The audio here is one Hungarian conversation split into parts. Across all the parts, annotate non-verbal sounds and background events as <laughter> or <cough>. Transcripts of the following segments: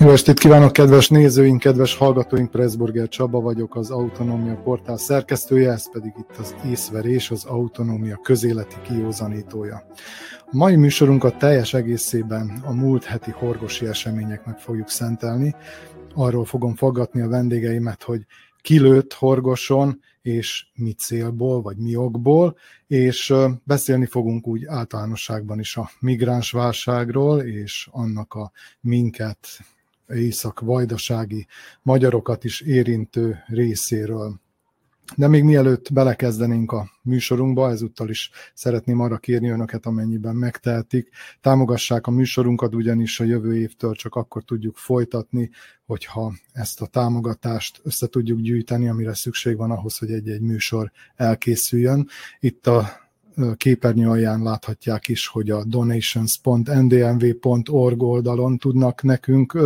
Jó estét kívánok, kedves nézőink, kedves hallgatóink, Pressburger Csaba vagyok, az Autonómia portál szerkesztője, ez pedig itt az észverés, az Autonómia közéleti kiózanítója. A mai műsorunkat teljes egészében a múlt heti horgosi eseményeknek fogjuk szentelni. Arról fogom faggatni a vendégeimet, hogy kilőtt horgoson, és mi célból, vagy mi okból, és beszélni fogunk úgy általánosságban is a migráns válságról, és annak a minket észak-vajdasági magyarokat is érintő részéről. De még mielőtt belekezdenénk a műsorunkba, ezúttal is szeretném arra kérni önöket, amennyiben megtehetik. Támogassák a műsorunkat, ugyanis a jövő évtől csak akkor tudjuk folytatni, hogyha ezt a támogatást össze tudjuk gyűjteni, amire szükség van ahhoz, hogy egy-egy műsor elkészüljön. Itt a képernyő alján láthatják is, hogy a donations.ndmv.org oldalon tudnak nekünk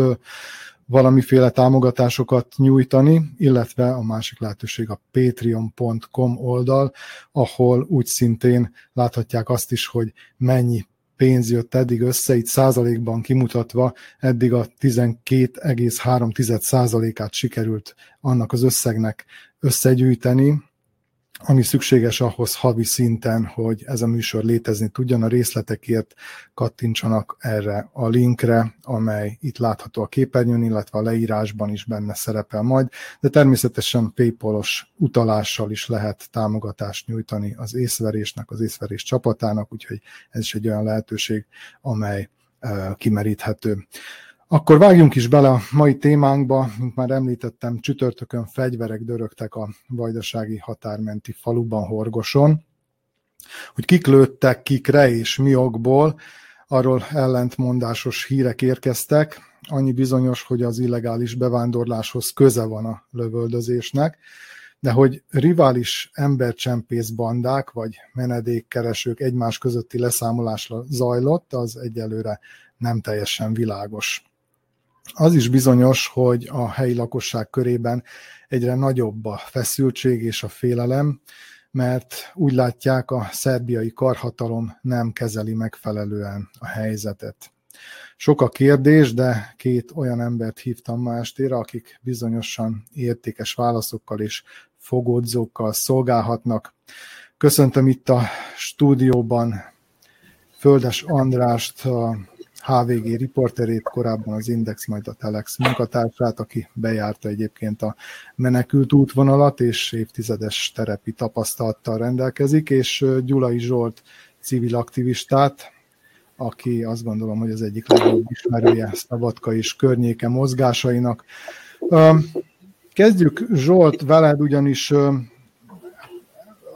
valamiféle támogatásokat nyújtani, illetve a másik lehetőség a patreon.com oldal, ahol úgy szintén láthatják azt is, hogy mennyi pénz jött eddig össze, itt százalékban kimutatva, eddig a 12,3 százalékát sikerült annak az összegnek összegyűjteni, ami szükséges ahhoz havi szinten, hogy ez a műsor létezni tudjon. A részletekért kattintsanak erre a linkre, amely itt látható a képernyőn, illetve a leírásban is benne szerepel majd, de természetesen Paypal-os utalással is lehet támogatást nyújtani az észverésnek, az észverés csapatának, úgyhogy ez is egy olyan lehetőség, amely uh, kimeríthető. Akkor vágjunk is bele a mai témánkba, mint már említettem, csütörtökön fegyverek dörögtek a vajdasági határmenti faluban Horgoson. Hogy kik lőttek kikre és mi okból, arról ellentmondásos hírek érkeztek. Annyi bizonyos, hogy az illegális bevándorláshoz köze van a lövöldözésnek, de hogy rivális embercsempész bandák vagy menedékkeresők egymás közötti leszámolásra zajlott, az egyelőre nem teljesen világos. Az is bizonyos, hogy a helyi lakosság körében egyre nagyobb a feszültség és a félelem, mert úgy látják, a szerbiai karhatalom nem kezeli megfelelően a helyzetet. Sok a kérdés, de két olyan embert hívtam ma estére, akik bizonyosan értékes válaszokkal és fogódzókkal szolgálhatnak. Köszöntöm itt a stúdióban Földes Andrást, a HVG riporterét, korábban az Index, majd a Telex munkatársát, aki bejárta egyébként a menekült útvonalat, és évtizedes terepi tapasztalattal rendelkezik, és Gyulai Zsolt civil aktivistát, aki azt gondolom, hogy az egyik legjobb ismerője Szabadka és környéke mozgásainak. Kezdjük Zsolt veled, ugyanis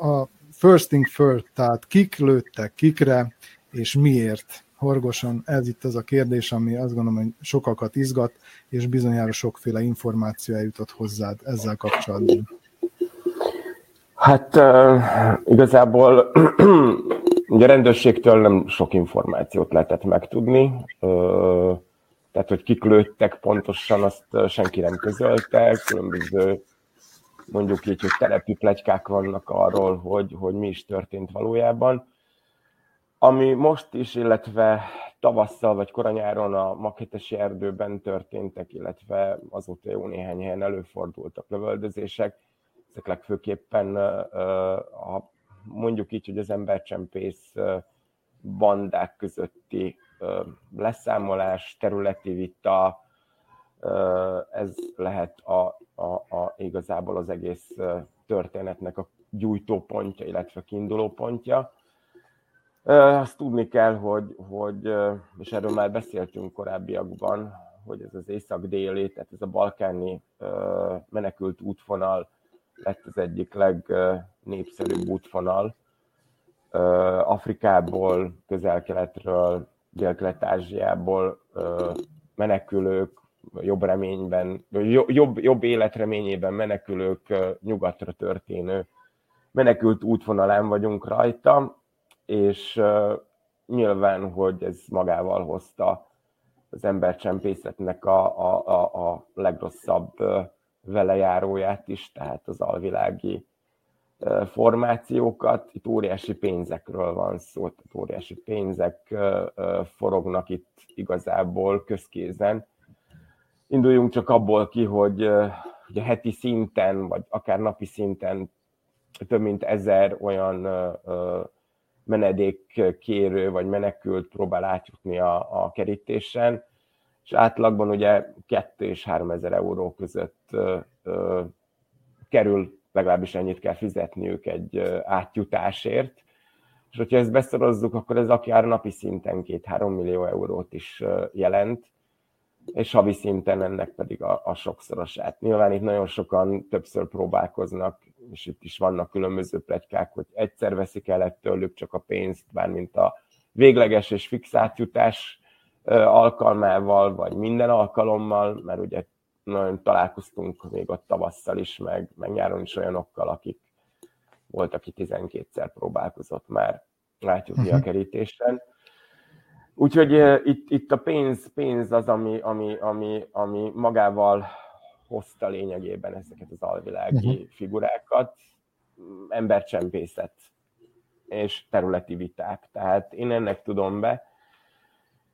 a first thing first, tehát kik lőttek kikre, és miért? Horgosan, ez itt az a kérdés, ami azt gondolom, hogy sokakat izgat, és bizonyára sokféle információ eljutott hozzád ezzel kapcsolatban. Hát uh, igazából <clears throat> ugye a rendőrségtől nem sok információt lehetett megtudni, tehát hogy kik lőttek pontosan, azt senki nem közölte, különböző mondjuk így, hogy telepi plegykák vannak arról, hogy, hogy mi is történt valójában. Ami most is, illetve tavasszal vagy koranyáron a Makhetesi erdőben történtek, illetve azóta jó néhány helyen előfordultak lövöldözések, ezek legfőképpen a, mondjuk így, hogy az embercsempész bandák közötti leszámolás, területi vita, ez lehet a, a, a, igazából az egész történetnek a gyújtópontja, illetve kiinduló pontja. Azt tudni kell, hogy, hogy, és erről már beszéltünk korábbiakban, hogy ez az észak-déli, tehát ez a balkáni menekült útvonal lett az egyik legnépszerűbb útvonal. Afrikából, közel-keletről, dél-kelet-ázsiából menekülők, jobb reményben, jobb, jobb életreményében menekülők nyugatra történő menekült útvonalán vagyunk rajta, és nyilván, hogy ez magával hozta az embercsempészetnek a, a, a, a legrosszabb velejáróját is, tehát az alvilági formációkat. Itt óriási pénzekről van szó, tehát óriási pénzek forognak itt igazából közkézen, induljunk csak abból ki, hogy ugye heti szinten, vagy akár napi szinten több mint ezer olyan menedékkérő vagy menekült próbál átjutni a, a kerítésen, és átlagban ugye 2 és 3 ezer euró között ö, ö, kerül, legalábbis ennyit kell fizetniük egy ö, átjutásért, és hogyha ezt beszorozzuk, akkor ez akár napi szinten 2-3 millió eurót is jelent, és havi szinten ennek pedig a, a sokszorosát. Nyilván itt nagyon sokan többször próbálkoznak, és itt is vannak különböző plegykák, hogy egyszer veszik el tőlük csak a pénzt, bármint a végleges és fix átjutás alkalmával, vagy minden alkalommal, mert ugye nagyon találkoztunk még ott tavasszal is, meg, meg nyáron is olyanokkal, akik volt, aki 12-szer próbálkozott már átjutni uh-huh. a mhm. kerítésen. Úgyhogy uh, itt, itt a pénz, pénz az, ami, ami, ami, ami magával hozta lényegében ezeket az alvilági uh-huh. figurákat, embercsempészet és területi viták. Tehát én ennek tudom be,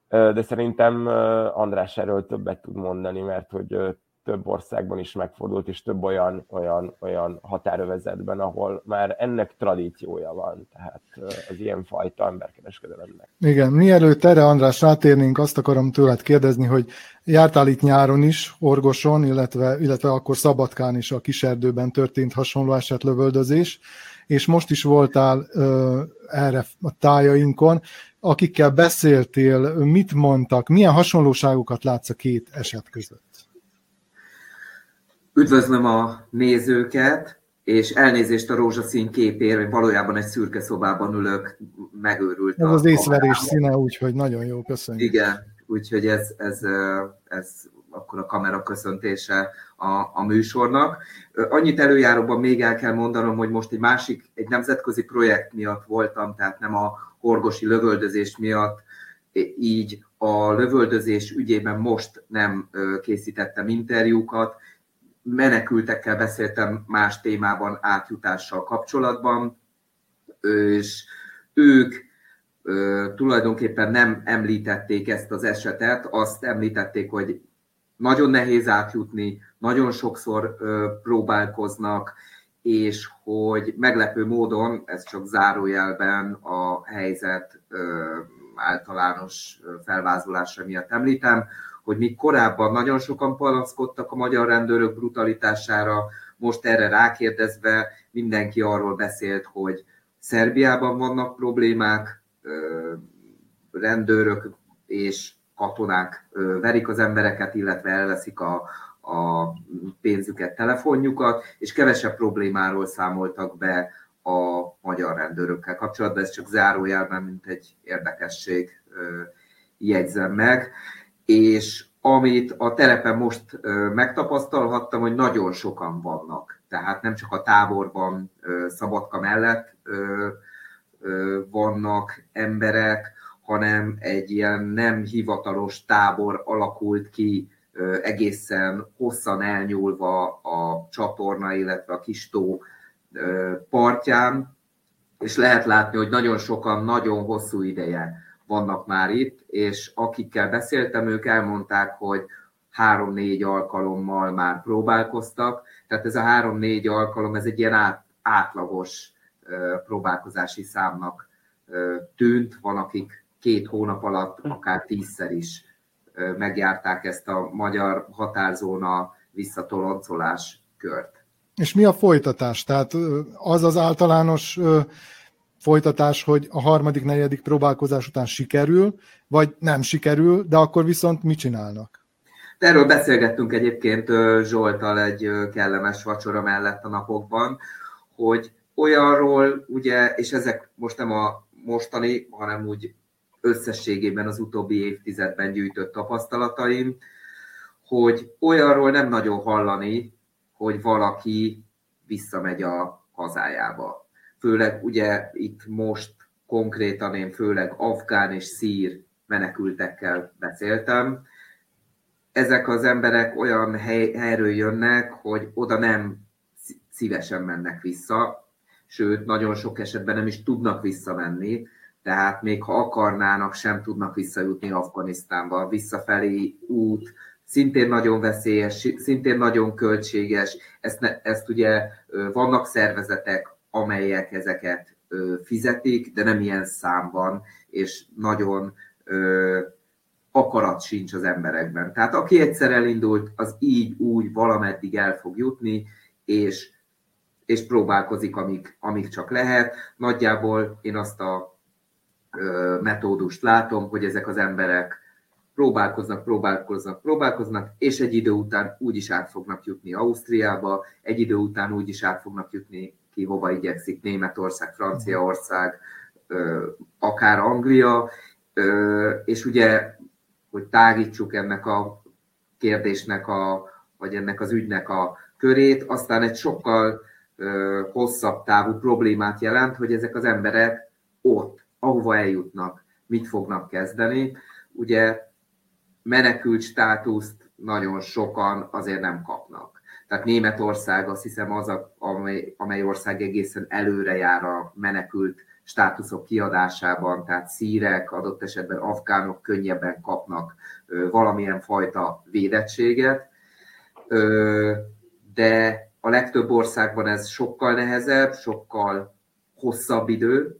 de szerintem András erről többet tud mondani, mert hogy több országban is megfordult, és több olyan, olyan, olyan határövezetben, ahol már ennek tradíciója van, tehát az ilyen fajta emberkereskedelemnek. Igen, mielőtt erre András rátérnénk, azt akarom tőled kérdezni, hogy jártál itt nyáron is, Orgoson, illetve, illetve akkor Szabadkán is a kiserdőben történt hasonló esetlövöldözés, és most is voltál ö, erre a tájainkon. Akikkel beszéltél, mit mondtak, milyen hasonlóságokat látsz a két eset között? Üdvözlöm a nézőket, és elnézést a rózsaszín képér, hogy valójában egy szürke szobában ülök, megőrült. Ez az észverés színe, úgyhogy nagyon jó, köszönjük. Igen, úgyhogy ez, ez, ez akkor a kamera köszöntése a, a műsornak. Annyit előjáróban még el kell mondanom, hogy most egy másik, egy nemzetközi projekt miatt voltam, tehát nem a horgosi lövöldözés miatt, így a lövöldözés ügyében most nem készítettem interjúkat, menekültekkel beszéltem más témában átjutással kapcsolatban, és ők tulajdonképpen nem említették ezt az esetet, azt említették, hogy nagyon nehéz átjutni, nagyon sokszor próbálkoznak, és hogy meglepő módon, ez csak zárójelben a helyzet általános felvázolása miatt említem, hogy még korábban nagyon sokan panaszkodtak a magyar rendőrök brutalitására, most erre rákérdezve mindenki arról beszélt, hogy Szerbiában vannak problémák, rendőrök és katonák verik az embereket, illetve elveszik a, a pénzüket, telefonjukat, és kevesebb problémáról számoltak be a magyar rendőrökkel kapcsolatban. Ez csak zárójelben, mint egy érdekesség jegyzem meg és amit a telepen most megtapasztalhattam, hogy nagyon sokan vannak. Tehát nem csak a táborban, Szabadka mellett vannak emberek, hanem egy ilyen nem hivatalos tábor alakult ki egészen hosszan elnyúlva a csatorna, illetve a kis tó partján, és lehet látni, hogy nagyon sokan nagyon hosszú ideje vannak már itt, és akikkel beszéltem, ők elmondták, hogy három-négy alkalommal már próbálkoztak, tehát ez a három-négy alkalom, ez egy ilyen át, átlagos próbálkozási számnak tűnt, van akik két hónap alatt akár tízszer is megjárták ezt a magyar határzóna visszatoloncolás kört. És mi a folytatás? Tehát az az általános folytatás, hogy a harmadik, negyedik próbálkozás után sikerül, vagy nem sikerül, de akkor viszont mit csinálnak? Erről beszélgettünk egyébként Zsoltal egy kellemes vacsora mellett a napokban, hogy olyanról, ugye, és ezek most nem a mostani, hanem úgy összességében az utóbbi évtizedben gyűjtött tapasztalataim, hogy olyanról nem nagyon hallani, hogy valaki visszamegy a hazájába főleg ugye itt most konkrétan én főleg afgán és szír menekültekkel beszéltem. Ezek az emberek olyan hely, helyről jönnek, hogy oda nem szívesen mennek vissza, sőt, nagyon sok esetben nem is tudnak visszamenni, tehát még ha akarnának, sem tudnak visszajutni Afganisztánba. Visszafelé út szintén nagyon veszélyes, szintén nagyon költséges. Ezt, ne, ezt ugye vannak szervezetek, amelyek ezeket fizetik, de nem ilyen számban, és nagyon akarat sincs az emberekben. Tehát aki egyszer elindult, az így, úgy valameddig el fog jutni, és, és próbálkozik, amíg, amíg csak lehet. Nagyjából én azt a ö, metódust látom, hogy ezek az emberek próbálkoznak, próbálkoznak, próbálkoznak, és egy idő után úgy is át fognak jutni Ausztriába, egy idő után úgy is át fognak jutni ki hova igyekszik, Németország, Franciaország, akár Anglia, és ugye, hogy tágítsuk ennek a kérdésnek, a, vagy ennek az ügynek a körét, aztán egy sokkal hosszabb távú problémát jelent, hogy ezek az emberek ott, ahova eljutnak, mit fognak kezdeni. Ugye menekült státuszt nagyon sokan azért nem kapnak. Tehát Németország azt hiszem az, a, amely, amely ország egészen előre jár a menekült státuszok kiadásában, tehát szírek, adott esetben afgánok könnyebben kapnak valamilyen fajta védettséget, de a legtöbb országban ez sokkal nehezebb, sokkal hosszabb idő,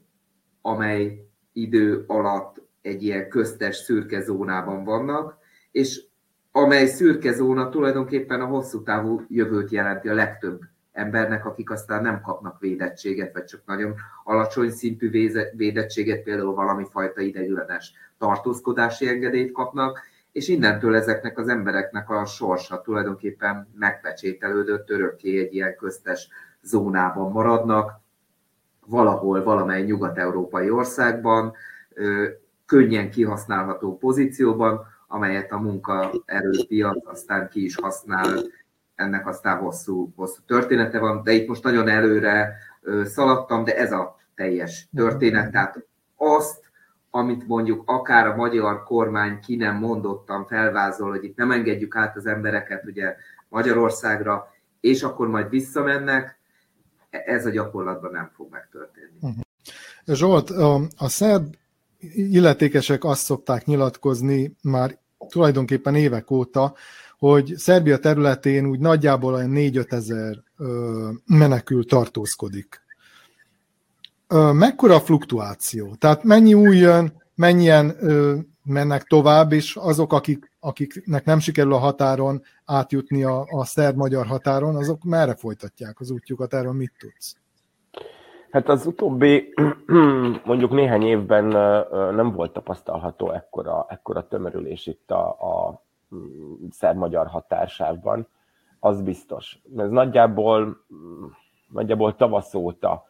amely idő alatt egy ilyen köztes szürke zónában vannak, és amely szürke zóna tulajdonképpen a hosszú távú jövőt jelenti a legtöbb embernek, akik aztán nem kapnak védettséget, vagy csak nagyon alacsony szintű védettséget, például valami fajta ideiglenes tartózkodási engedélyt kapnak, és innentől ezeknek az embereknek a sorsa tulajdonképpen megpecsételődött, örökké egy ilyen köztes zónában maradnak, valahol, valamely nyugat-európai országban, könnyen kihasználható pozícióban, amelyet a munkaerőpiac aztán ki is használ, ennek aztán hosszú, hosszú története van, de itt most nagyon előre szaladtam, de ez a teljes történet, tehát azt, amit mondjuk akár a magyar kormány ki nem mondottan felvázol, hogy itt nem engedjük át az embereket ugye Magyarországra, és akkor majd visszamennek, ez a gyakorlatban nem fog megtörténni. Uh-huh. Zsolt, a, szerb illetékesek azt szokták nyilatkozni már tulajdonképpen évek óta, hogy Szerbia területén úgy nagyjából olyan 4-5 ezer menekül tartózkodik. Ö, mekkora a fluktuáció? Tehát mennyi új jön, mennyien mennek tovább, és azok, akik, akiknek nem sikerül a határon átjutni a, a szerb-magyar határon, azok merre folytatják az útjukat? Erről mit tudsz? Hát az utóbbi <clears throat> mondjuk néhány évben nem volt tapasztalható ekkora, ekkora tömörülés itt a, a mm, szerb-magyar határsávban, az biztos. Ez nagyjából, nagyjából tavasz óta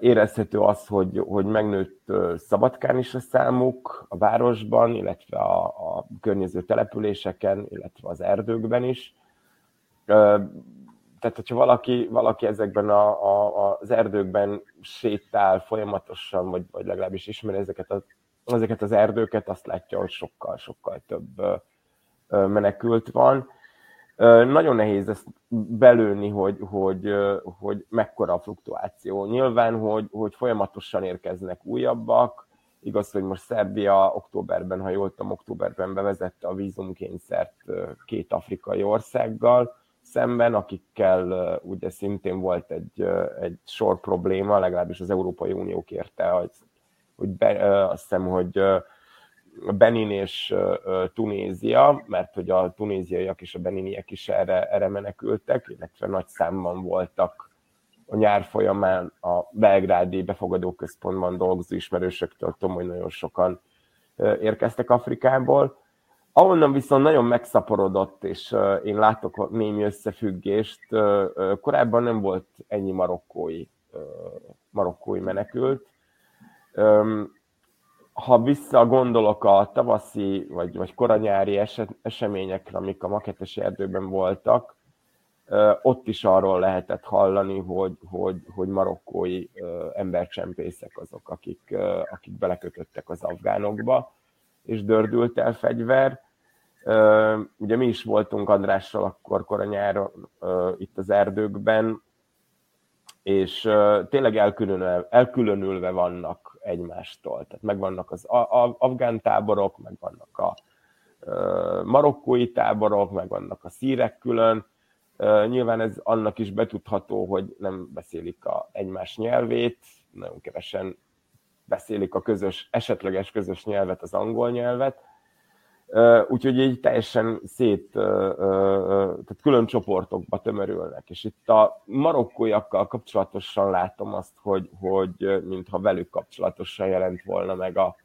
érezhető az, hogy, hogy megnőtt Szabadkán is a számuk a városban, illetve a, a környező településeken, illetve az erdőkben is tehát hogyha valaki, valaki ezekben a, a, az erdőkben sétál folyamatosan, vagy, vagy legalábbis ismeri ezeket, a, ezeket az erdőket, azt látja, hogy sokkal-sokkal több menekült van. Nagyon nehéz ezt belőni, hogy, hogy, hogy mekkora a fluktuáció. Nyilván, hogy, hogy folyamatosan érkeznek újabbak, Igaz, hogy most Szerbia októberben, ha jól tudom, októberben bevezette a vízumkényszert két afrikai országgal, szemben, akikkel ugye szintén volt egy, egy sor probléma, legalábbis az Európai Unió kérte, hogy, hogy be, azt hiszem, hogy Benin és Tunézia, mert hogy a tunéziaiak és a beniniek is erre, erre menekültek, illetve nagy számban voltak a nyár folyamán a belgrádi befogadó központban dolgozó ismerősöktől, tudom, hogy nagyon sokan érkeztek Afrikából. Ahonnan viszont nagyon megszaporodott, és én látok némi összefüggést, korábban nem volt ennyi marokkói, marokkói menekült. Ha visszagondolok a tavaszi vagy, vagy koranyári eset, eseményekre, amik a maketes erdőben voltak, ott is arról lehetett hallani, hogy, hogy, hogy marokkói embercsempészek azok, akik, akik belekötöttek az afgánokba és dördült el fegyver. Ugye mi is voltunk Andrással akkor koranyáron itt az erdőkben, és tényleg elkülönülve, elkülönülve vannak egymástól. Tehát megvannak az afgán táborok, megvannak a marokkói táborok, meg vannak a szírek külön. Nyilván ez annak is betudható, hogy nem beszélik a egymás nyelvét, nagyon kevesen beszélik a közös, esetleges közös nyelvet, az angol nyelvet, úgyhogy így teljesen szét, tehát külön csoportokba tömörülnek. És itt a marokkóiakkal kapcsolatosan látom azt, hogy, hogy mintha velük kapcsolatosan jelent volna meg a,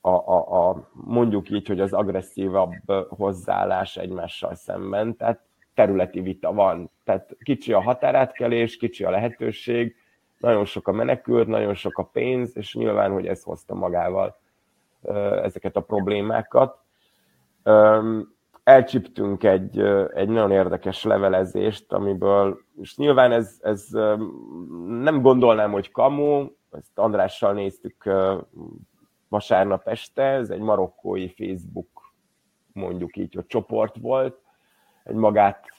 a, a, a, mondjuk így, hogy az agresszívabb hozzáállás egymással szemben, tehát területi vita van. Tehát kicsi a határátkelés, kicsi a lehetőség, nagyon sok a menekült, nagyon sok a pénz, és nyilván, hogy ez hozta magával ezeket a problémákat. Elcsiptünk egy, egy nagyon érdekes levelezést, amiből, és nyilván ez, ez nem gondolnám, hogy kamu, ezt Andrással néztük vasárnap este, ez egy marokkói Facebook, mondjuk így, hogy csoport volt, egy magát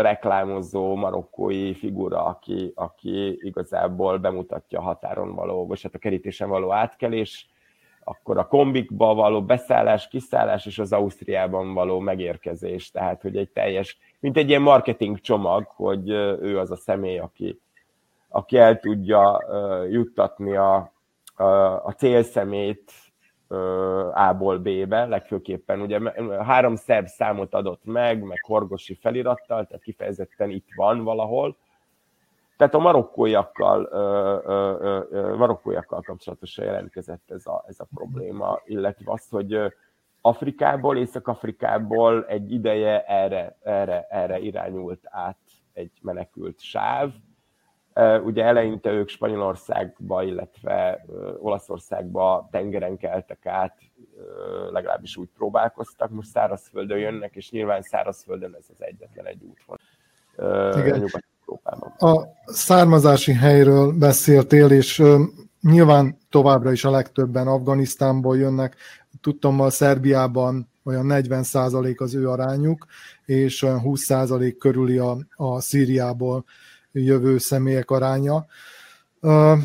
reklámozó marokkói figura, aki, aki igazából bemutatja a határon való, vagy hát a kerítésen való átkelés, akkor a kombikba való beszállás, kiszállás és az Ausztriában való megérkezés. Tehát, hogy egy teljes, mint egy ilyen marketing csomag, hogy ő az a személy, aki, aki el tudja juttatni a, a, a célszemét A-ból B-be, legfőképpen ugye három szerb számot adott meg, meg horgosi felirattal, tehát kifejezetten itt van valahol, tehát a marokkóiakkal, marokkóiakkal kapcsolatosan jelentkezett ez a, ez a probléma, illetve az, hogy Afrikából, Észak-Afrikából egy ideje erre, erre, erre irányult át egy menekült sáv. Ugye eleinte ők Spanyolországba, illetve Olaszországba tengeren keltek át, legalábbis úgy próbálkoztak, most szárazföldön jönnek, és nyilván szárazföldön ez az egyetlen egy út van. Nyugat Európában. A származási helyről beszéltél, és nyilván továbbra is a legtöbben Afganisztánból jönnek. Tudtam, a Szerbiában olyan 40% az ő arányuk, és olyan 20% körüli a, a Szíriából jövő személyek aránya. Uh,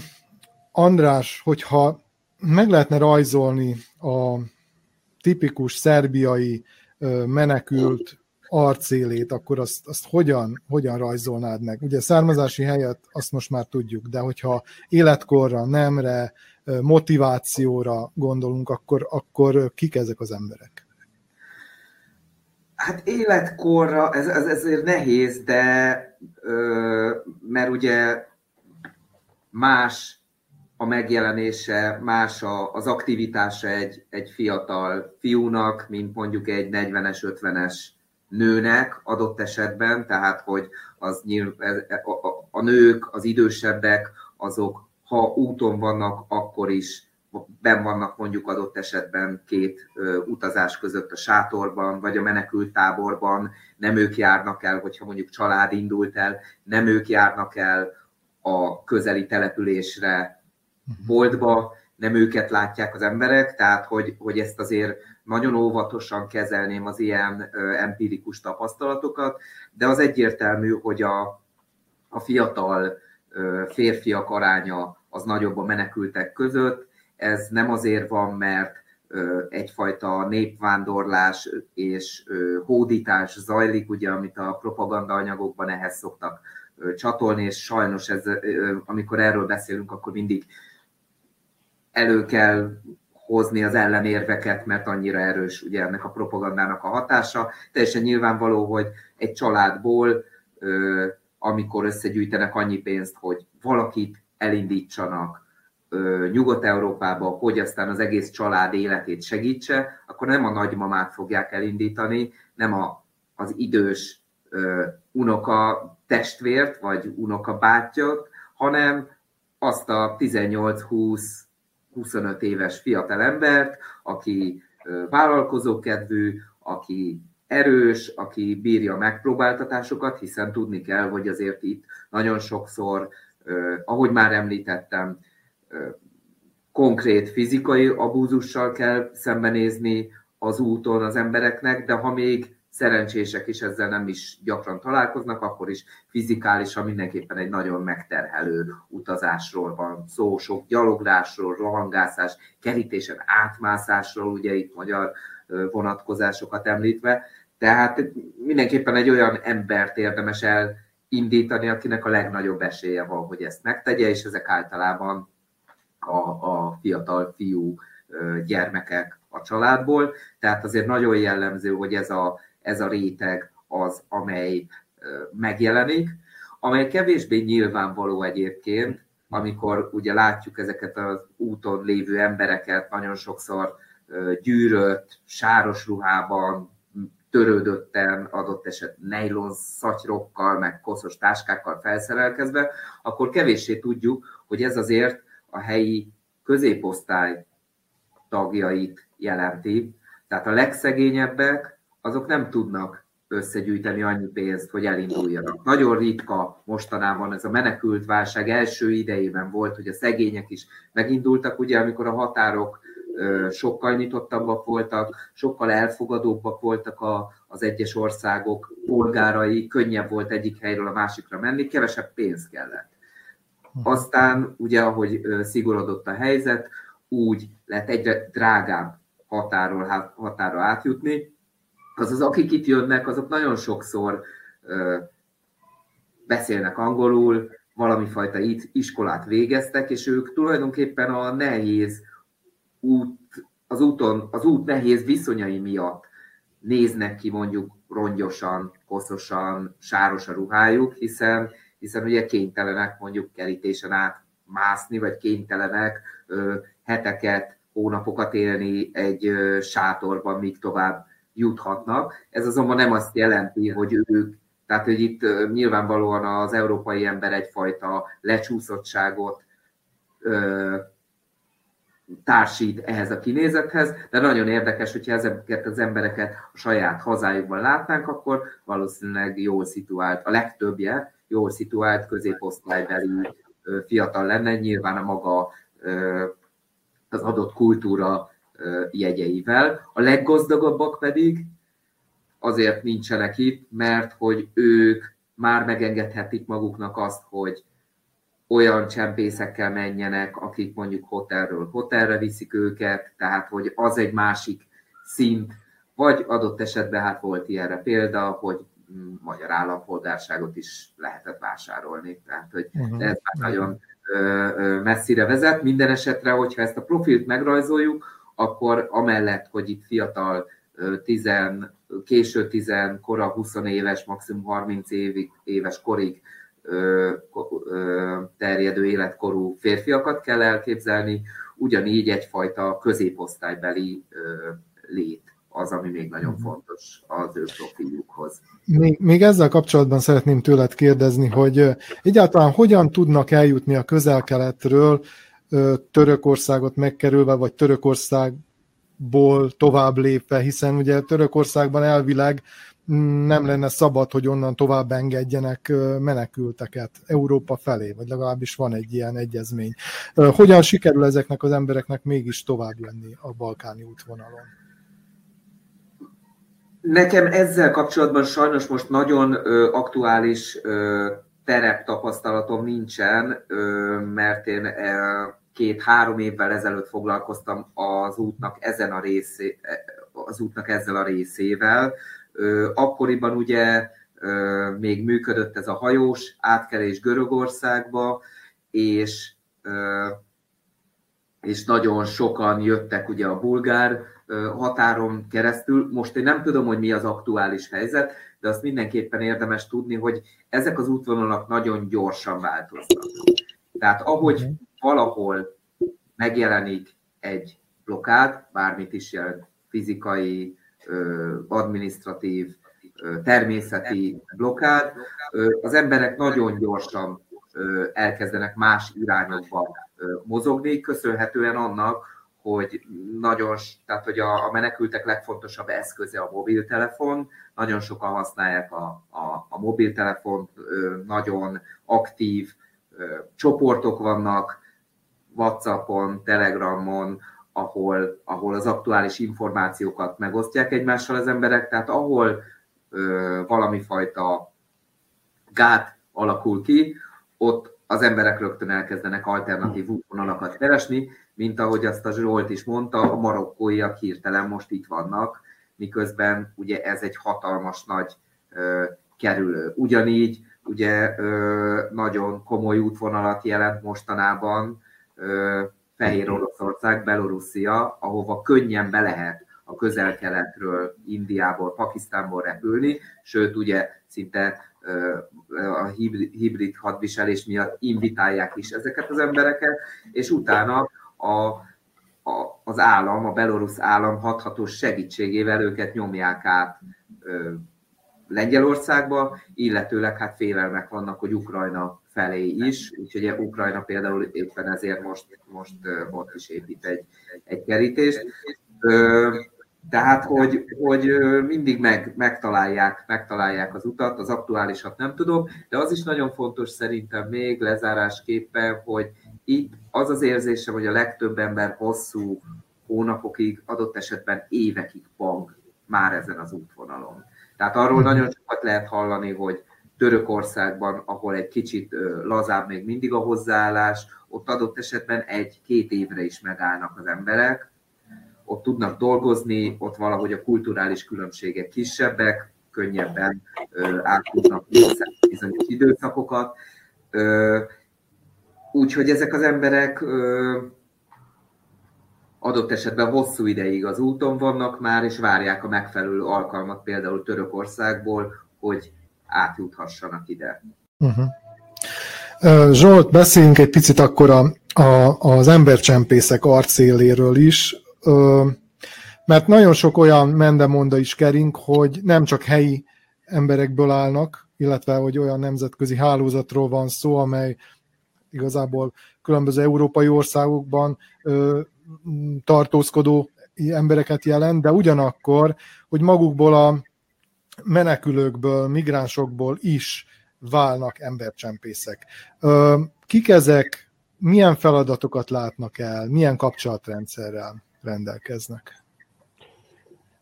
András, hogyha meg lehetne rajzolni a tipikus szerbiai menekült arcélét, akkor azt, azt hogyan, hogyan rajzolnád meg? Ugye származási helyet azt most már tudjuk, de hogyha életkorra, nemre, motivációra gondolunk, akkor, akkor kik ezek az emberek? Hát életkorra, ez, ez ezért nehéz, de ö, mert ugye más a megjelenése, más a, az aktivitása egy, egy fiatal fiúnak, mint mondjuk egy 40-es, 50-es nőnek adott esetben, tehát hogy az nyilv, a, a, a nők, az idősebbek, azok ha úton vannak, akkor is ben vannak mondjuk adott esetben két ö, utazás között a sátorban, vagy a menekült táborban, nem ők járnak el, hogyha mondjuk család indult el, nem ők járnak el a közeli településre, mhm. boltba, nem őket látják az emberek, tehát hogy, hogy ezt azért nagyon óvatosan kezelném az ilyen empirikus tapasztalatokat, de az egyértelmű, hogy a, a fiatal férfiak aránya az nagyobb a menekültek között. Ez nem azért van, mert egyfajta népvándorlás és hódítás zajlik, ugye, amit a propagandaanyagokban ehhez szoktak csatolni, és sajnos ez, amikor erről beszélünk, akkor mindig elő kell hozni az ellenérveket, mert annyira erős ugye ennek a propagandának a hatása. Teljesen nyilvánvaló, hogy egy családból, amikor összegyűjtenek annyi pénzt, hogy valakit elindítsanak Nyugat-Európába, hogy aztán az egész család életét segítse, akkor nem a nagymamát fogják elindítani, nem a, az idős unoka testvért, vagy unoka bátyot, hanem azt a 18-20 25 éves fiatal embert, aki vállalkozókedvű, aki erős, aki bírja megpróbáltatásokat, hiszen tudni kell, hogy azért itt nagyon sokszor, ahogy már említettem, konkrét fizikai abúzussal kell szembenézni az úton az embereknek, de ha még szerencsések, és ezzel nem is gyakran találkoznak, akkor is fizikálisan mindenképpen egy nagyon megterhelő utazásról van szó, sok gyaloglásról, rohangászás, kerítésen átmászásról, ugye itt magyar vonatkozásokat említve, tehát mindenképpen egy olyan embert érdemes elindítani, akinek a legnagyobb esélye van, hogy ezt megtegye, és ezek általában a, a fiatal fiú gyermekek a családból. Tehát azért nagyon jellemző, hogy ez a, ez a réteg az, amely megjelenik, amely kevésbé nyilvánvaló egyébként, amikor ugye látjuk ezeket az úton lévő embereket nagyon sokszor gyűrött, sáros ruhában, törődötten, adott eset nejlon szatyrokkal, meg koszos táskákkal felszerelkezve, akkor kevéssé tudjuk, hogy ez azért a helyi középosztály tagjait jelenti. Tehát a legszegényebbek, azok nem tudnak összegyűjteni annyi pénzt, hogy elinduljanak. Nagyon ritka mostanában ez a menekült válság első idejében volt, hogy a szegények is megindultak, ugye amikor a határok sokkal nyitottabbak voltak, sokkal elfogadóbbak voltak a, az egyes országok polgárai, könnyebb volt egyik helyről a másikra menni, kevesebb pénz kellett. Aztán ugye, ahogy szigorodott a helyzet, úgy lett egyre drágább határól határa átjutni. Azaz, akik itt jönnek, azok nagyon sokszor ö, beszélnek angolul, valami fajta iskolát végeztek, és ők tulajdonképpen a nehéz út, az, úton, az út nehéz viszonyai miatt néznek ki mondjuk rongyosan, koszosan, sáros a ruhájuk, hiszen, hiszen ugye kénytelenek mondjuk kerítésen át mászni, vagy kénytelenek heteket, hónapokat élni egy sátorban, míg tovább juthatnak. Ez azonban nem azt jelenti, hogy ők, tehát hogy itt nyilvánvalóan az európai ember egyfajta lecsúszottságot társít ehhez a kinézethez, de nagyon érdekes, hogyha ezeket az embereket a saját hazájukban látnánk, akkor valószínűleg jól szituált, a legtöbbje jól szituált középosztálybeli fiatal lenne, nyilván a maga az adott kultúra jegyeivel. A leggazdagabbak pedig azért nincsenek itt, mert hogy ők már megengedhetik maguknak azt, hogy olyan csempészekkel menjenek, akik mondjuk hotelről hotelre viszik őket, tehát hogy az egy másik szint, vagy adott esetben hát volt ilyenre példa, hogy magyar állampolgárságot is lehetett vásárolni, tehát hogy uh-huh. ez már nagyon messzire vezet. Minden esetre, hogyha ezt a profilt megrajzoljuk, akkor amellett, hogy itt fiatal, tizen, késő tizen, kora 20 éves, maximum 30 évig, éves korig terjedő életkorú férfiakat kell elképzelni, ugyanígy egyfajta középosztálybeli lét az, ami még nagyon mhm. fontos az ő profiljukhoz. Még, még ezzel kapcsolatban szeretném tőled kérdezni, hogy egyáltalán hogyan tudnak eljutni a közel-keletről Törökországot megkerülve, vagy Törökországból tovább lépve, hiszen ugye Törökországban elvileg nem lenne szabad, hogy onnan tovább engedjenek menekülteket Európa felé, vagy legalábbis van egy ilyen egyezmény. Hogyan sikerül ezeknek az embereknek mégis tovább lenni a balkáni útvonalon? Nekem ezzel kapcsolatban sajnos most nagyon ö, aktuális ö, tapasztalatom nincsen, ö, mert én két-három évvel ezelőtt foglalkoztam az útnak ezen a részé, az útnak ezzel a részével, Akkoriban ugye még működött ez a hajós átkelés Görögországba, és, és nagyon sokan jöttek ugye a bulgár határon keresztül. Most én nem tudom, hogy mi az aktuális helyzet, de azt mindenképpen érdemes tudni, hogy ezek az útvonalak nagyon gyorsan változnak. Tehát ahogy mhm. valahol megjelenik egy blokád, bármit is jelent, fizikai, administratív, természeti blokkád, az emberek nagyon gyorsan elkezdenek más irányokba mozogni, köszönhetően annak, hogy nagyon, tehát hogy a, a menekültek legfontosabb eszköze a mobiltelefon, nagyon sokan használják a, a, a mobiltelefont, nagyon aktív csoportok vannak, Whatsappon, Telegramon, ahol, ahol az aktuális információkat megosztják egymással az emberek, tehát ahol valami fajta gát alakul ki, ott az emberek rögtön elkezdenek alternatív útvonalakat keresni, mint ahogy azt a Zsolt is mondta, a marokkóiak hirtelen most itt vannak, miközben ugye ez egy hatalmas nagy ö, kerülő. Ugyanígy ugye ö, nagyon komoly útvonalat jelent mostanában ö, Fehér Oroszország, Belorusszia, ahova könnyen be lehet a közel-keletről, Indiából, Pakisztánból repülni, sőt ugye szinte a hibrid hadviselés miatt invitálják is ezeket az embereket, és utána a, a, az állam, a belorusz állam hathatós segítségével őket nyomják át ö, Lengyelországba, illetőleg hát félelmek vannak, hogy Ukrajna felé is, úgyhogy Ukrajna például éppen ezért most, most ott is épít egy, egy kerítést. Tehát, hogy, hogy mindig meg, megtalálják, megtalálják az utat, az aktuálisat nem tudom, de az is nagyon fontos szerintem még lezárásképpen, hogy itt az az érzése, hogy a legtöbb ember hosszú hónapokig, adott esetben évekig pang már ezen az útvonalon. Tehát arról mhm. nagyon sokat lehet hallani, hogy Törökországban, ahol egy kicsit lazább még mindig a hozzáállás, ott adott esetben egy-két évre is megállnak az emberek, ott tudnak dolgozni, ott valahogy a kulturális különbségek kisebbek, könnyebben át tudnak bizonyos időszakokat. Úgyhogy ezek az emberek adott esetben hosszú ideig az úton vannak már, és várják a megfelelő alkalmat például Törökországból, hogy átjuthassanak ide. Uh-huh. Zsolt, beszéljünk egy picit akkor a, a, az embercsempészek arcéléről is mert nagyon sok olyan mendemonda is kering, hogy nem csak helyi emberekből állnak, illetve hogy olyan nemzetközi hálózatról van szó, amely igazából különböző európai országokban tartózkodó embereket jelent, de ugyanakkor, hogy magukból a menekülőkből, migránsokból is válnak embercsempészek. Kik ezek, milyen feladatokat látnak el, milyen kapcsolatrendszerrel? Rendelkeznek?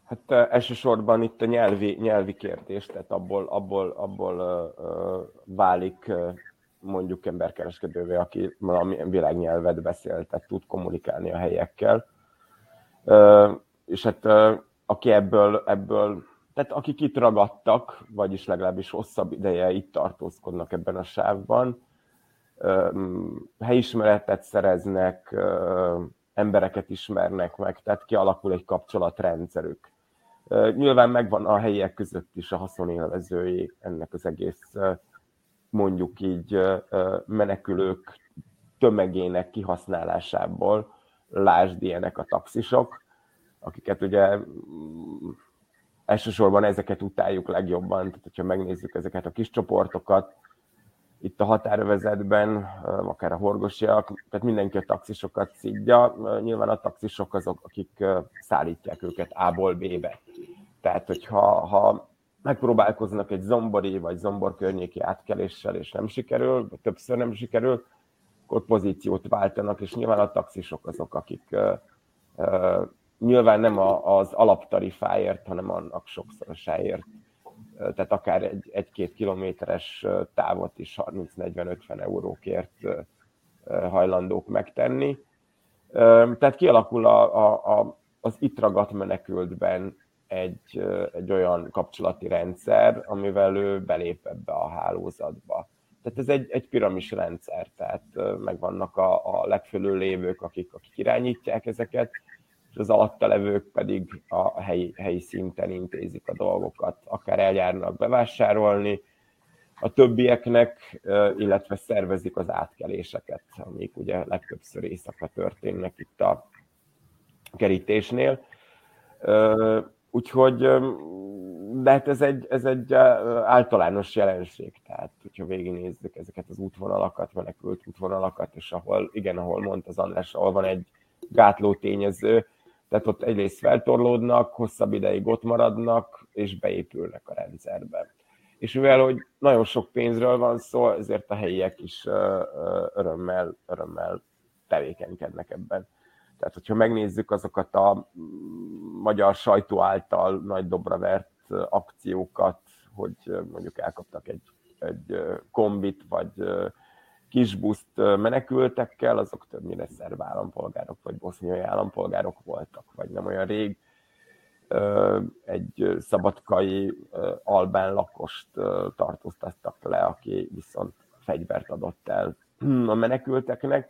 Hát elsősorban itt a nyelvi, nyelvi kérdés, tehát abból, abból, abból uh, uh, válik uh, mondjuk emberkereskedővé, aki valami világnyelvet beszél, tehát tud kommunikálni a helyekkel. Uh, és hát uh, aki ebből, ebből, tehát akik itt ragadtak, vagyis legalábbis hosszabb ideje itt tartózkodnak ebben a sávban, uh, helyismeretet szereznek, uh, embereket ismernek meg, tehát kialakul egy kapcsolatrendszerük. Nyilván megvan a helyiek között is a haszonélvezői ennek az egész, mondjuk így menekülők tömegének kihasználásából, lásd ilyenek a taxisok, akiket ugye mm, elsősorban ezeket utáljuk legjobban, tehát hogyha megnézzük ezeket a kis csoportokat, itt a határövezetben, akár a horgosiak, tehát mindenki a taxisokat szidja. Nyilván a taxisok azok, akik szállítják őket A-ból B-be. Tehát, hogyha ha megpróbálkoznak egy zombori vagy zombor környéki átkeléssel, és nem sikerül, vagy többször nem sikerül, akkor pozíciót váltanak, és nyilván a taxisok azok, akik uh, uh, nyilván nem a, az alaptarifáért, hanem annak sokszorosáért tehát akár egy, egy-két kilométeres távot is 30-40-50 eurókért hajlandók megtenni. Tehát kialakul a, a, a, az itt ragadt menekültben egy, egy olyan kapcsolati rendszer, amivel ő belép ebbe a hálózatba. Tehát ez egy, egy piramis rendszer, tehát megvannak a, a legfölül lévők, akik, akik irányítják ezeket, és az alatta levők pedig a helyi, helyi szinten intézik a dolgokat, akár eljárnak bevásárolni, a többieknek, illetve szervezik az átkeléseket, amik ugye legtöbbször éjszaka történnek itt a kerítésnél. Úgyhogy, de hát ez egy, ez egy általános jelenség, tehát hogyha végignézzük ezeket az útvonalakat, menekült útvonalakat, és ahol, igen, ahol mondta az András, ahol van egy gátló tényező, tehát ott egyrészt feltorlódnak, hosszabb ideig ott maradnak, és beépülnek a rendszerbe. És mivel, hogy nagyon sok pénzről van szó, ezért a helyiek is örömmel, örömmel tevékenykednek ebben. Tehát, hogyha megnézzük azokat a magyar sajtó által nagy dobra vert akciókat, hogy mondjuk elkaptak egy, egy kombit, vagy kisbuszt menekültekkel, azok többnyire szerb állampolgárok, vagy boszniai állampolgárok voltak, vagy nem olyan rég egy szabadkai albán lakost tartóztattak le, aki viszont fegyvert adott el <clears throat> a menekülteknek.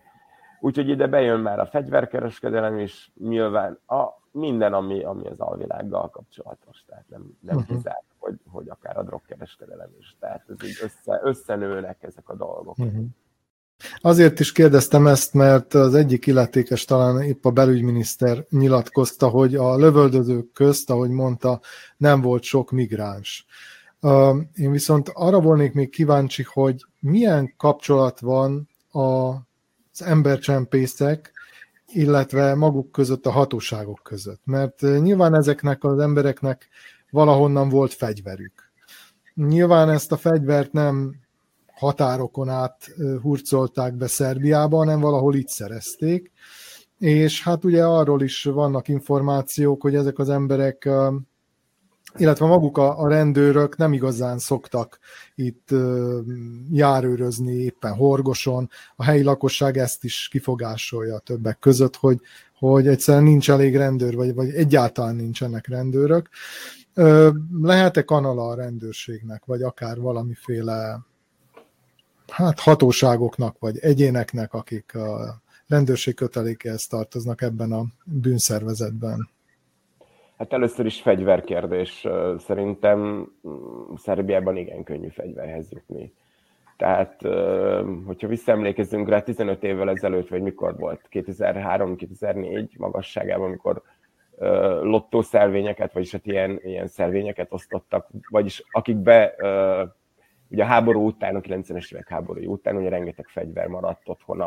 Úgyhogy ide bejön már a fegyverkereskedelem is, nyilván a, minden, ami, ami az alvilággal kapcsolatos, tehát nem, nem uh-huh. kizárt, hogy, hogy akár a drogkereskedelem is. Tehát ez így össze, összenőnek ezek a dolgok. Uh-huh. Azért is kérdeztem ezt, mert az egyik illetékes talán épp a belügyminiszter nyilatkozta, hogy a lövöldözők közt, ahogy mondta, nem volt sok migráns. Én viszont arra volnék még kíváncsi, hogy milyen kapcsolat van az embercsempészek, illetve maguk között a hatóságok között. Mert nyilván ezeknek az embereknek valahonnan volt fegyverük. Nyilván ezt a fegyvert nem határokon át hurcolták be Szerbiába, hanem valahol itt szerezték. És hát ugye arról is vannak információk, hogy ezek az emberek, illetve maguk a, a rendőrök nem igazán szoktak itt járőrözni éppen horgoson. A helyi lakosság ezt is kifogásolja többek között, hogy, hogy egyszerűen nincs elég rendőr, vagy, vagy egyáltalán nincsenek rendőrök. Lehet-e kanala a rendőrségnek, vagy akár valamiféle hát hatóságoknak, vagy egyéneknek, akik a rendőrség kötelékehez tartoznak ebben a bűnszervezetben? Hát először is fegyverkérdés. Szerintem mm, Szerbiában igen könnyű fegyverhez jutni. Tehát, hogyha visszaemlékezünk rá 15 évvel ezelőtt, vagy mikor volt, 2003-2004 magasságában, amikor lottószervényeket, vagyis hát ilyen, ilyen szervényeket osztottak, vagyis akik be Ugye a háború után, a 90-es évek háború után ugye rengeteg fegyver maradt otthon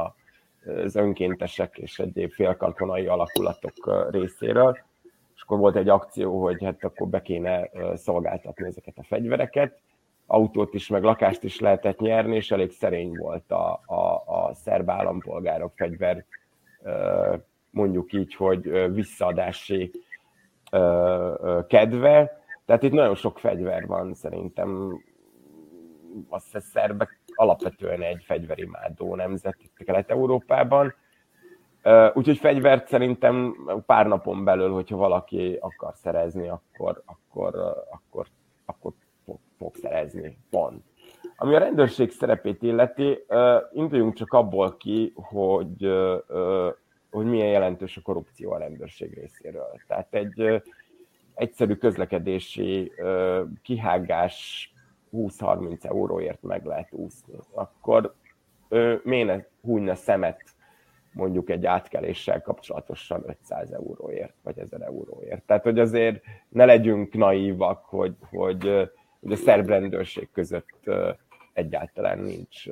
az önkéntesek és egyéb félkantonai alakulatok részéről, és akkor volt egy akció, hogy hát akkor be kéne szolgáltatni ezeket a fegyvereket, autót is, meg lakást is lehetett nyerni, és elég szerény volt a, a, a szerb állampolgárok fegyver, mondjuk így, hogy visszaadási kedve. Tehát itt nagyon sok fegyver van szerintem azt hiszem szerbek alapvetően egy fegyverimádó nemzet itt Kelet-Európában. Úgyhogy fegyvert szerintem pár napon belül, hogyha valaki akar szerezni, akkor, akkor, akkor, akkor fog, fog szerezni. Pont. Ami a rendőrség szerepét illeti, induljunk csak abból ki, hogy, hogy milyen jelentős a korrupció a rendőrség részéről. Tehát egy egyszerű közlekedési kihágás 20-30 euróért meg lehet úszni, akkor ő miért ne hújna szemet mondjuk egy átkeléssel kapcsolatosan 500 euróért, vagy 1000 euróért. Tehát, hogy azért ne legyünk naívak, hogy, hogy, hogy a szerb rendőrség között egyáltalán nincs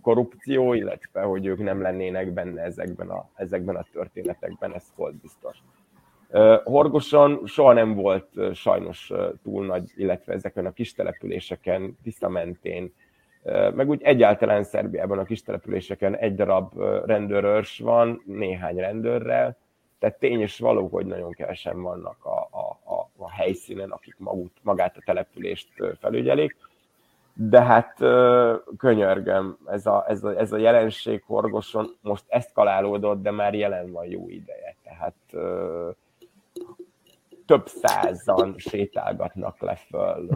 korrupció, illetve hogy ők nem lennének benne ezekben a, ezekben a történetekben, ez volt biztos. Horgoson soha nem volt sajnos túl nagy, illetve ezeken a kis településeken, Tiszta mentén, meg úgy egyáltalán Szerbiában a kis településeken egy darab rendőrörs van, néhány rendőrrel, tehát tény és való, hogy nagyon kevesen vannak a, a, a, a helyszínen, akik maguk, magát a települést felügyelik. De hát könyörgöm, ez a, ez, a, ez a jelenség Horgoson most ezt kalálódott, de már jelen van jó ideje. Tehát több százan sétálgatnak le föl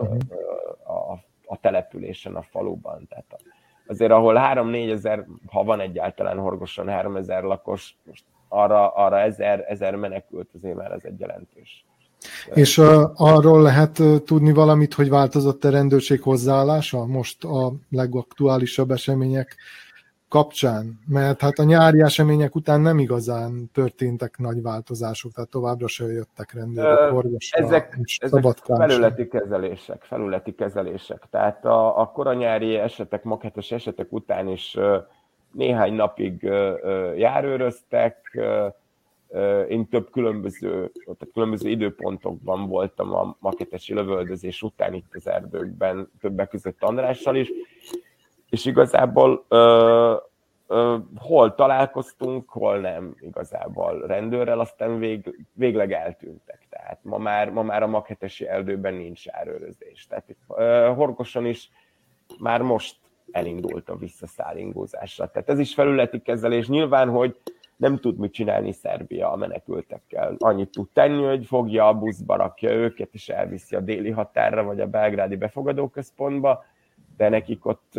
a, a településen, a faluban. Tehát azért, ahol 3-4 ezer, ha van egyáltalán horgosan 3 ezer lakos, most arra, arra ezer, ezer menekült, azért már ez egy jelentős. És uh, arról lehet uh, tudni valamit, hogy változott a rendőrség hozzáállása most a legaktuálisabb események kapcsán, mert hát a nyári események után nem igazán történtek nagy változások, tehát továbbra se jöttek rendőrök, orvosra, Ezek, ezek felületi kezelések, felületi kezelések. Tehát a, a koranyári esetek, maghetes esetek után is néhány napig járőröztek, én több különböző, tehát különböző időpontokban voltam a maketesi lövöldözés után itt az erdőkben, többek között Andrással is, és igazából ö, ö, hol találkoztunk, hol nem igazából rendőrrel, aztán vég, végleg eltűntek. Tehát ma már, ma már a maghetesi erdőben nincs árőrözés. Tehát itt uh, Horgoson is már most elindult a visszaszállingózásra. Tehát ez is felületi kezelés. Nyilván, hogy nem tud mit csinálni Szerbia a menekültekkel. Annyit tud tenni, hogy fogja a buszba, rakja őket, és elviszi a déli határra, vagy a belgrádi befogadóközpontba, de nekik ott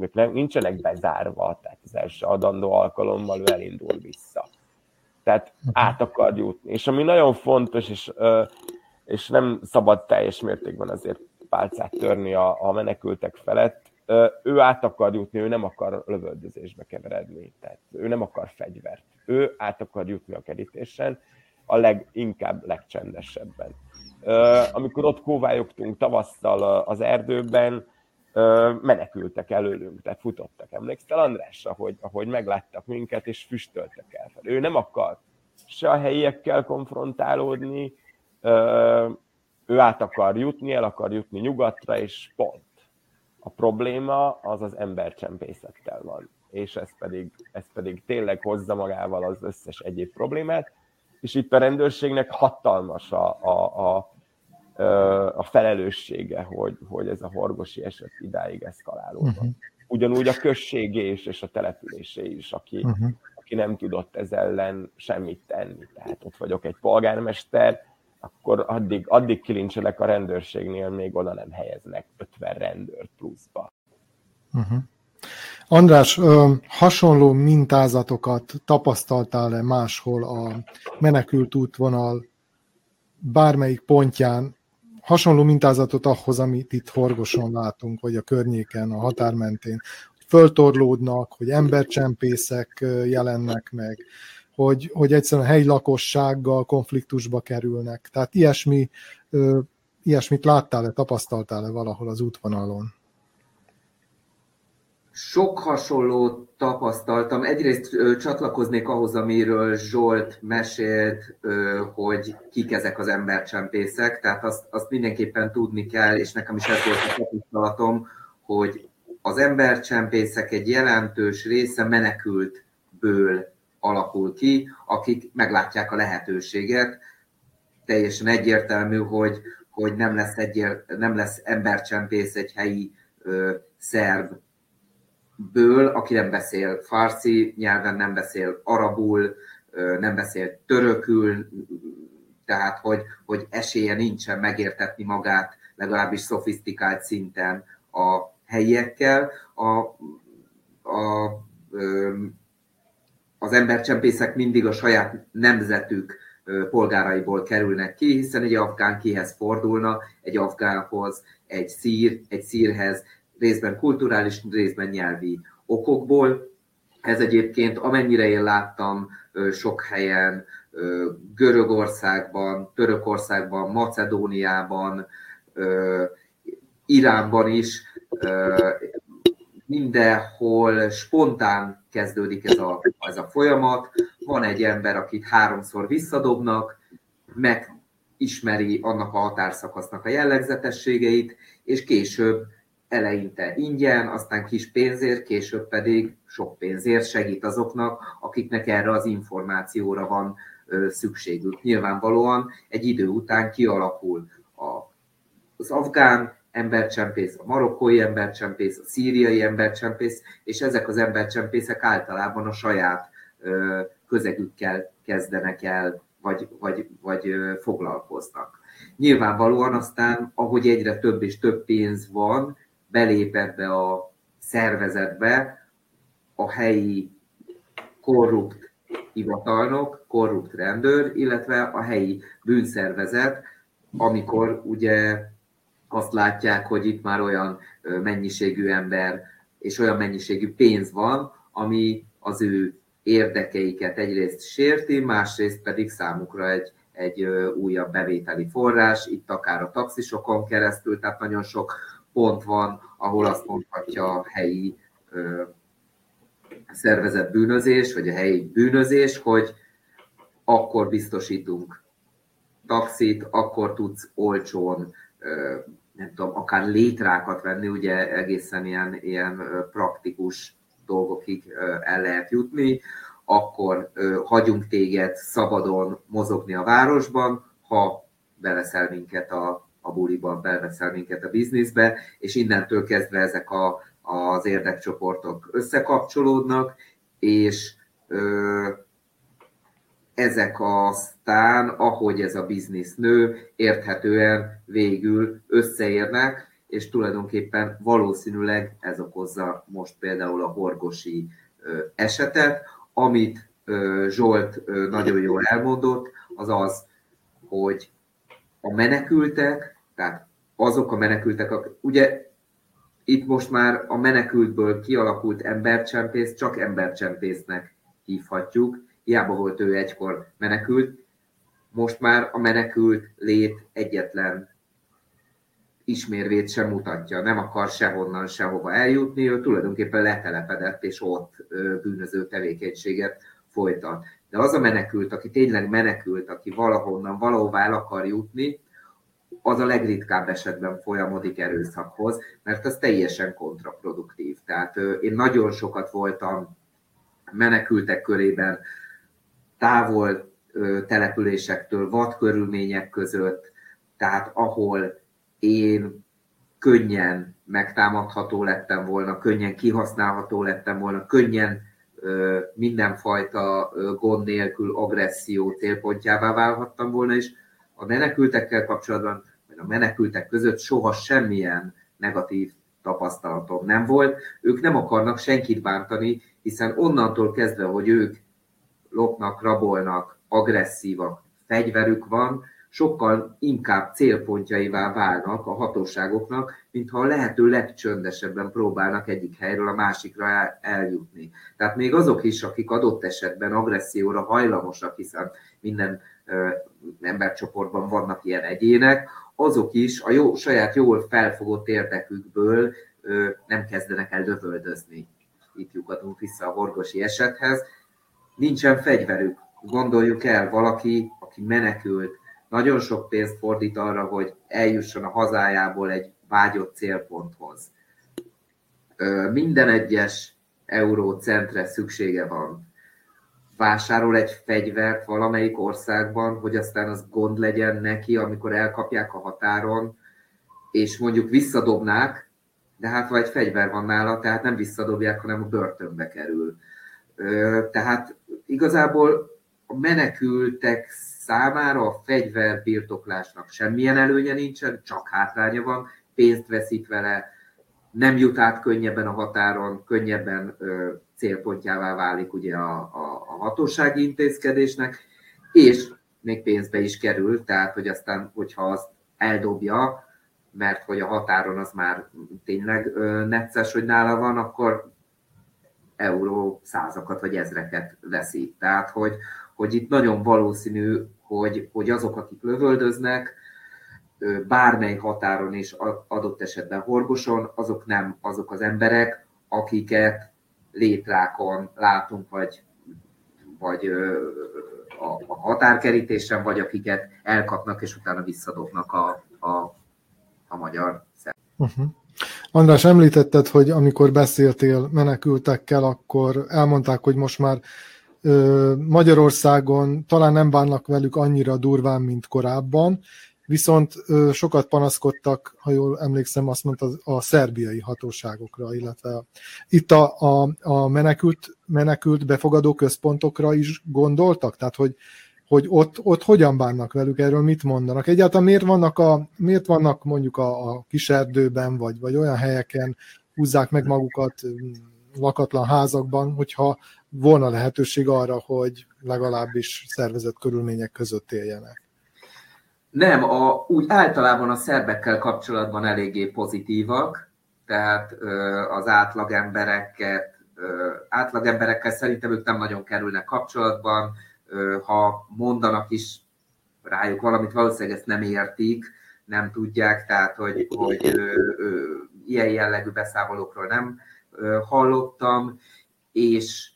ők nem, nincsenek bezárva, tehát az első adandó alkalommal ő elindul vissza. Tehát át akar jutni. És ami nagyon fontos, és, és nem szabad teljes mértékben azért pálcát törni a, a menekültek felett, ő át akar jutni, ő nem akar lövöldözésbe keveredni, tehát ő nem akar fegyvert. Ő át akar jutni a kerítésen, a leginkább legcsendesebben. Amikor ott kóvályogtunk tavasszal az erdőben, menekültek előlünk, tehát futottak. Emlékszel Andrásra, hogy ahogy megláttak minket, és füstöltek el. Ő nem akar se a helyiekkel konfrontálódni, ő át akar jutni, el akar jutni nyugatra, és pont. A probléma az az embercsempészettel van, és ez pedig, ez pedig tényleg hozza magával az összes egyéb problémát, és itt a rendőrségnek hatalmas a, a, a, a felelőssége, hogy, hogy ez a horgosi eset idáig eszkalálódott. Uh-huh. Ugyanúgy a községé is, és a településé is, aki, uh-huh. aki nem tudott ez ellen semmit tenni. Tehát ott vagyok egy polgármester, akkor addig, addig kilincselek a rendőrségnél, még oda nem helyeznek 50 rendőrt pluszba. Uh-huh. András, hasonló mintázatokat tapasztaltál-e máshol a menekült útvonal bármelyik pontján, hasonló mintázatot ahhoz, amit itt Horgoson látunk, vagy a környéken, a határ mentén, föltorlódnak, hogy embercsempészek jelennek meg, hogy, hogy egyszerűen a helyi lakossággal konfliktusba kerülnek. Tehát ilyesmi, ilyesmit láttál-e, tapasztaltál-e valahol az útvonalon? Sok hasonlót tapasztaltam. Egyrészt ö, csatlakoznék ahhoz, amiről Zsolt mesélt, ö, hogy kik ezek az embercsempészek, tehát azt, azt mindenképpen tudni kell, és nekem is ez volt a tapasztalatom, hogy az embercsempészek egy jelentős része menekültből alakul ki, akik meglátják a lehetőséget. Teljesen egyértelmű, hogy, hogy nem, lesz egyér, nem lesz embercsempész egy helyi ö, szerb ből, aki nem beszél farsi nyelven, nem beszél arabul, nem beszél törökül, tehát hogy, hogy esélye nincsen megértetni magát legalábbis szofisztikált szinten a helyiekkel. A, a, az embercsempészek mindig a saját nemzetük polgáraiból kerülnek ki, hiszen egy afgán kihez fordulna, egy afgánhoz, egy szír, egy szírhez, részben kulturális, részben nyelvi okokból. Ez egyébként, amennyire én láttam sok helyen, Görögországban, Törökországban, Macedóniában, Iránban is, mindenhol spontán kezdődik ez a, ez a folyamat. Van egy ember, akit háromszor visszadobnak, megismeri annak a határszakasznak a jellegzetességeit, és később eleinte ingyen, aztán kis pénzért, később pedig sok pénzért segít azoknak, akiknek erre az információra van szükségük. Nyilvánvalóan egy idő után kialakul a, az afgán embercsempész, a marokkói embercsempész, a szíriai embercsempész, és ezek az embercsempészek általában a saját közegükkel kezdenek el, vagy, vagy, vagy foglalkoznak. Nyilvánvalóan aztán, ahogy egyre több és több pénz van, belép ebbe a szervezetbe a helyi korrupt hivatalnok, korrupt rendőr, illetve a helyi bűnszervezet, amikor ugye azt látják, hogy itt már olyan mennyiségű ember és olyan mennyiségű pénz van, ami az ő érdekeiket egyrészt sérti, másrészt pedig számukra egy, egy újabb bevételi forrás, itt akár a taxisokon keresztül, tehát nagyon sok pont van, ahol azt mondhatja a helyi ö, szervezett bűnözés, vagy a helyi bűnözés, hogy akkor biztosítunk taxit, akkor tudsz olcsón, ö, nem tudom, akár létrákat venni, ugye egészen ilyen, ilyen praktikus dolgokig el lehet jutni, akkor ö, hagyunk téged szabadon mozogni a városban, ha beveszel minket a, a buliban, beveszel minket a bizniszbe, és innentől kezdve ezek a, az érdekcsoportok összekapcsolódnak, és ö, ezek aztán, ahogy ez a biznisz nő, érthetően végül összeérnek, és tulajdonképpen valószínűleg ez okozza most például a horgosi esetet, amit Zsolt nagyon jól elmondott, az az, hogy a menekültek, tehát azok a menekültek, ugye itt most már a menekültből kialakult embercsempész csak embercsempésznek hívhatjuk, hiába volt ő egykor menekült, most már a menekült lét egyetlen ismérvét sem mutatja, nem akar sehonnan sehova eljutni, ő tulajdonképpen letelepedett és ott bűnöző tevékenységet folytat. De az a menekült, aki tényleg menekült, aki valahonnan, valahová el akar jutni, az a legritkább esetben folyamodik erőszakhoz, mert az teljesen kontraproduktív. Tehát én nagyon sokat voltam menekültek körében, távol településektől, vad körülmények között, tehát ahol én könnyen megtámadható lettem volna, könnyen kihasználható lettem volna, könnyen mindenfajta gond nélkül agresszió célpontjává válhattam volna, és a menekültekkel kapcsolatban, vagy a menekültek között soha semmilyen negatív tapasztalatom nem volt. Ők nem akarnak senkit bántani, hiszen onnantól kezdve, hogy ők lopnak, rabolnak, agresszívak, fegyverük van, sokkal inkább célpontjaivá válnak a hatóságoknak, mintha a lehető legcsöndesebben próbálnak egyik helyről a másikra eljutni. Tehát még azok is, akik adott esetben agresszióra hajlamosak, hiszen minden embercsoportban vannak ilyen egyének, azok is a jó, saját jól felfogott érdekükből nem kezdenek el lövöldözni. Itt lyukadunk vissza a horgosi esethez. Nincsen fegyverük. Gondoljuk el, valaki, aki menekült, nagyon sok pénzt fordít arra, hogy eljusson a hazájából egy vágyott célponthoz. Minden egyes eurócentre szüksége van. Vásárol egy fegyvert valamelyik országban, hogy aztán az gond legyen neki, amikor elkapják a határon, és mondjuk visszadobnák, de hát vagy egy fegyver van nála, tehát nem visszadobják, hanem a börtönbe kerül. Tehát igazából a menekültek számára a fegyverbirtoklásnak semmilyen előnye nincsen, csak hátránya van, pénzt veszik vele, nem jut át könnyebben a határon, könnyebben célpontjává válik ugye a, a, a hatósági intézkedésnek, és még pénzbe is kerül, tehát hogy aztán, hogyha azt eldobja, mert hogy a határon az már tényleg necces, hogy nála van, akkor euró százakat vagy ezreket veszít. Tehát, hogy, hogy itt nagyon valószínű, hogy, hogy azok, akik lövöldöznek, bármely határon is adott esetben horgoson, azok nem azok az emberek, akiket létrákon látunk, vagy, vagy a határkerítésen, vagy akiket elkapnak, és utána visszadobnak a, a, a magyar uh-huh. András, említetted, hogy amikor beszéltél menekültekkel, akkor elmondták, hogy most már Magyarországon talán nem bánnak velük annyira durván, mint korábban, viszont sokat panaszkodtak, ha jól emlékszem, azt mondta a szerbiai hatóságokra, illetve itt a, a, a menekült, menekült befogadó központokra is gondoltak, tehát hogy, hogy ott, ott hogyan bánnak velük, erről mit mondanak. Egyáltalán miért vannak, a, miért vannak mondjuk a, a kiserdőben, vagy, vagy olyan helyeken húzzák meg magukat lakatlan házakban, hogyha volna lehetőség arra, hogy legalábbis szervezett körülmények között éljenek. Nem, a, úgy általában a szerbekkel kapcsolatban eléggé pozitívak, tehát ö, az átlagembereket, ö, átlagemberekkel szerintem ők nem nagyon kerülnek kapcsolatban, ö, ha mondanak is rájuk valamit, valószínűleg ezt nem értik, nem tudják, tehát hogy, hogy ö, ö, ilyen jellegű beszámolókról nem ö, hallottam, és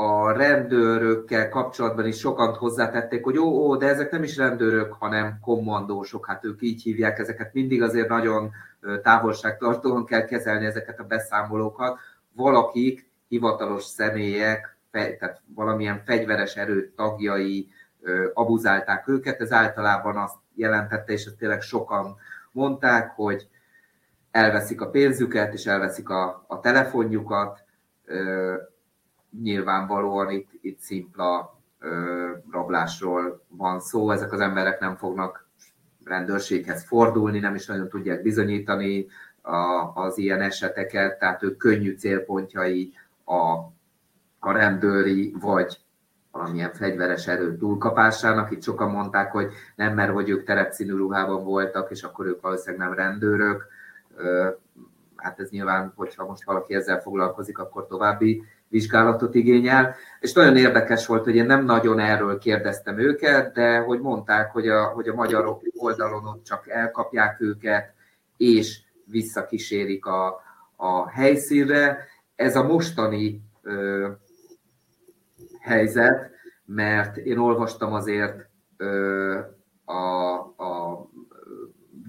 a rendőrökkel kapcsolatban is sokan hozzátették, hogy ó, ó, de ezek nem is rendőrök, hanem kommandósok, hát ők így hívják ezeket, mindig azért nagyon távolságtartóan kell kezelni ezeket a beszámolókat. Valakik, hivatalos személyek, tehát valamilyen fegyveres erő tagjai abuzálták őket. Ez általában azt jelentette, és ezt tényleg sokan mondták, hogy elveszik a pénzüket, és elveszik a, a telefonjukat. Nyilvánvalóan itt, itt szimpla rablásról van szó. Ezek az emberek nem fognak rendőrséghez fordulni, nem is nagyon tudják bizonyítani a, az ilyen eseteket, tehát ők könnyű célpontjai a, a rendőri vagy valamilyen fegyveres erő túlkapásának. Itt sokan mondták, hogy nem, mert hogy ők terepszínű ruhában voltak, és akkor ők valószínűleg nem rendőrök. Hát ez nyilván, hogyha most valaki ezzel foglalkozik, akkor további vizsgálatot igényel. És nagyon érdekes volt, hogy én nem nagyon erről kérdeztem őket, de hogy mondták, hogy a, hogy a magyar oldalon ott csak elkapják őket, és visszakísérik a, a helyszínre. Ez a mostani ö, helyzet, mert én olvastam azért ö, a, a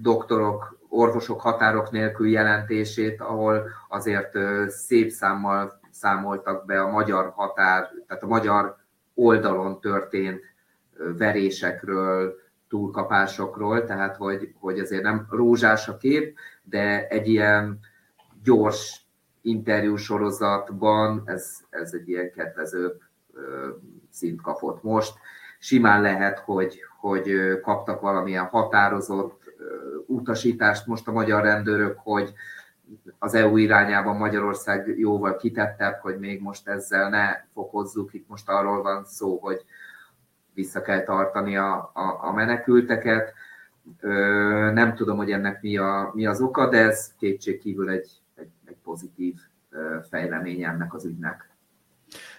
doktorok, orvosok határok nélkül jelentését, ahol azért ö, szép számmal számoltak be a magyar határ, tehát a magyar oldalon történt verésekről, túlkapásokról, tehát hogy, hogy azért nem rózsás a kép, de egy ilyen gyors interjú sorozatban ez, ez egy ilyen kedvezőbb szint kapott most. Simán lehet, hogy, hogy kaptak valamilyen határozott utasítást most a magyar rendőrök, hogy az EU irányában Magyarország jóval kitettebb, hogy még most ezzel ne fokozzuk. Itt most arról van szó, hogy vissza kell tartani a, a, a menekülteket. Ö, nem tudom, hogy ennek mi, a, mi az oka, de ez kétségkívül egy, egy, egy pozitív fejlemény ennek az ügynek.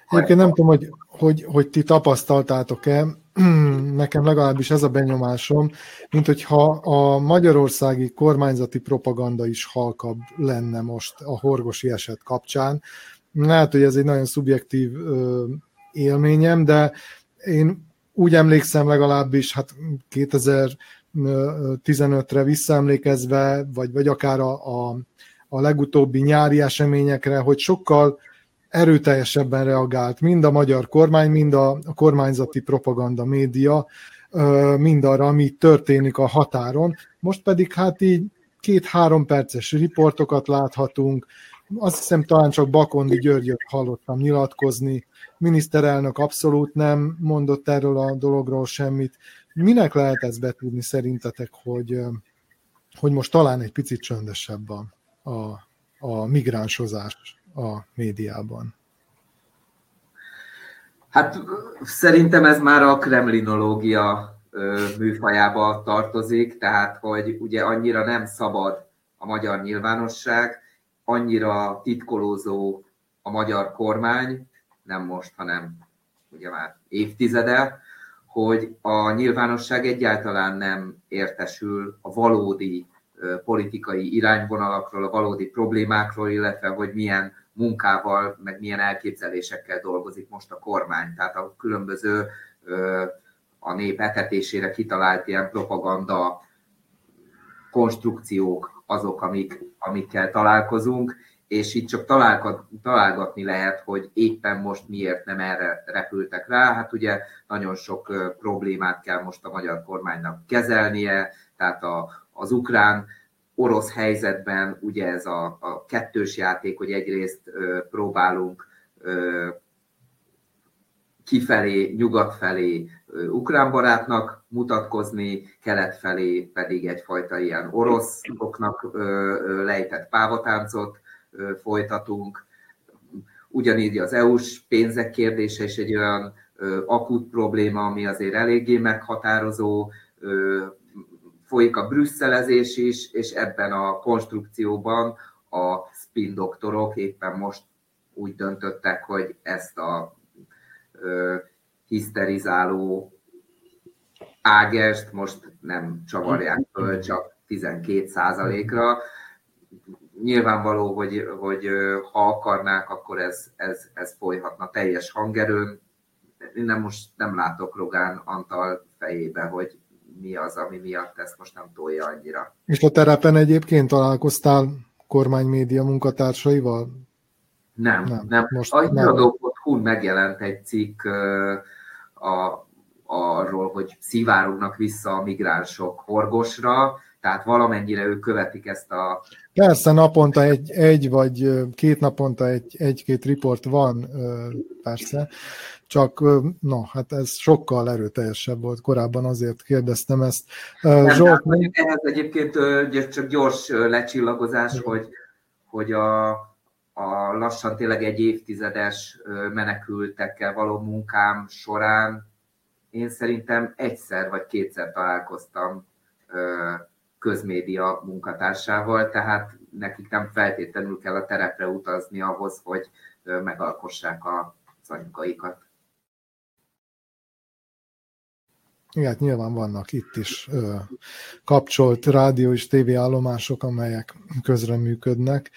Egyébként nem tudom, hogy, hogy, hogy ti tapasztaltátok-e, <clears throat> nekem legalábbis ez a benyomásom, mint hogyha a magyarországi kormányzati propaganda is halkabb lenne most a horgosi eset kapcsán. Lehet, hogy ez egy nagyon szubjektív élményem, de én úgy emlékszem legalábbis, hát 2015-re visszaemlékezve, vagy, vagy akár a, a, a legutóbbi nyári eseményekre, hogy sokkal erőteljesebben reagált mind a magyar kormány, mind a, kormányzati propaganda média, mind arra, ami történik a határon. Most pedig hát így két-három perces riportokat láthatunk, azt hiszem talán csak Bakondi Györgyöt hallottam nyilatkozni, miniszterelnök abszolút nem mondott erről a dologról semmit. Minek lehet ezt betudni szerintetek, hogy, hogy most talán egy picit csöndesebb a, a migránsozás? A médiában? Hát szerintem ez már a kremlinológia műfajába tartozik, tehát hogy ugye annyira nem szabad a magyar nyilvánosság, annyira titkolózó a magyar kormány, nem most, hanem ugye már évtizede, hogy a nyilvánosság egyáltalán nem értesül a valódi politikai irányvonalakról, a valódi problémákról, illetve hogy milyen munkával, meg milyen elképzelésekkel dolgozik most a kormány. Tehát a különböző a nép etetésére kitalált ilyen propaganda konstrukciók azok, amik, amikkel találkozunk, és itt csak találgatni lehet, hogy éppen most miért nem erre repültek rá. Hát ugye nagyon sok problémát kell most a magyar kormánynak kezelnie, tehát a, az ukrán orosz helyzetben ugye ez a, a kettős játék, hogy egyrészt ö, próbálunk ö, kifelé, nyugat felé ö, ukrán barátnak mutatkozni, kelet felé pedig egyfajta ilyen oroszoknak ö, ö, lejtett pávatáncot ö, folytatunk. Ugyanígy az EU-s pénzek kérdése is egy olyan ö, akut probléma, ami azért eléggé meghatározó, ö, folyik a brüsszelezés is, és ebben a konstrukcióban a spin doktorok éppen most úgy döntöttek, hogy ezt a ö, hiszterizáló ágest most nem csavarják föl csak 12 százalékra. Nyilvánvaló, hogy, hogy ha akarnák, akkor ez, ez, ez folyhatna teljes hangerőn. Én nem most nem látok Rogán Antal fejébe, hogy mi az, ami miatt ezt most nem tolja annyira. És a terepen egyébként találkoztál kormánymédia munkatársaival? Nem, nem. nem. Most a híradó.hu megjelent egy cikk a, arról, hogy szivárognak vissza a migránsok Horgosra, tehát valamennyire ők követik ezt a... Persze, naponta egy, egy vagy két naponta egy, egy-két riport van, persze, csak no, hát ez sokkal erőteljesebb volt. Korábban, azért kérdeztem ezt. Nem, Zsolt, nem... Ehhez egyébként csak gyors lecsillagozás, hogy, hogy a, a lassan tényleg egy évtizedes menekültekkel való munkám során én szerintem egyszer vagy kétszer találkoztam közmédia munkatársával, tehát nekik nem feltétlenül kell a terepre utazni ahhoz, hogy megalkossák az anyagaikat. Igen, hát nyilván vannak itt is ö, kapcsolt rádió és tévéállomások, amelyek közreműködnek.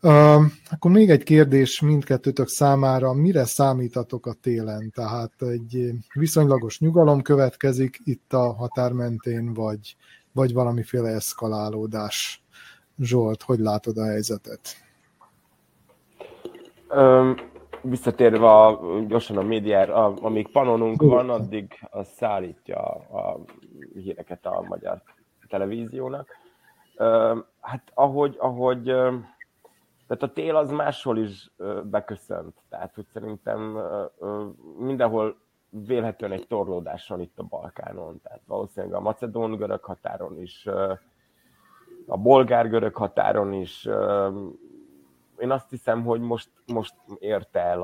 Ö, akkor még egy kérdés mindkettőtök számára, mire számítatok a télen? Tehát egy viszonylagos nyugalom következik itt a határ mentén, vagy, vagy valamiféle eszkalálódás? Zsolt, hogy látod a helyzetet? Um visszatérve a, gyorsan a médiára, amíg panonunk van, addig az szállítja a híreket a magyar televíziónak. Hát ahogy, ahogy tehát a tél az máshol is beköszönt. Tehát, hogy szerintem mindenhol vélhetően egy torlódás van itt a Balkánon. Tehát valószínűleg a macedón-görög határon is, a bolgár-görög határon is én azt hiszem, hogy most, most érte el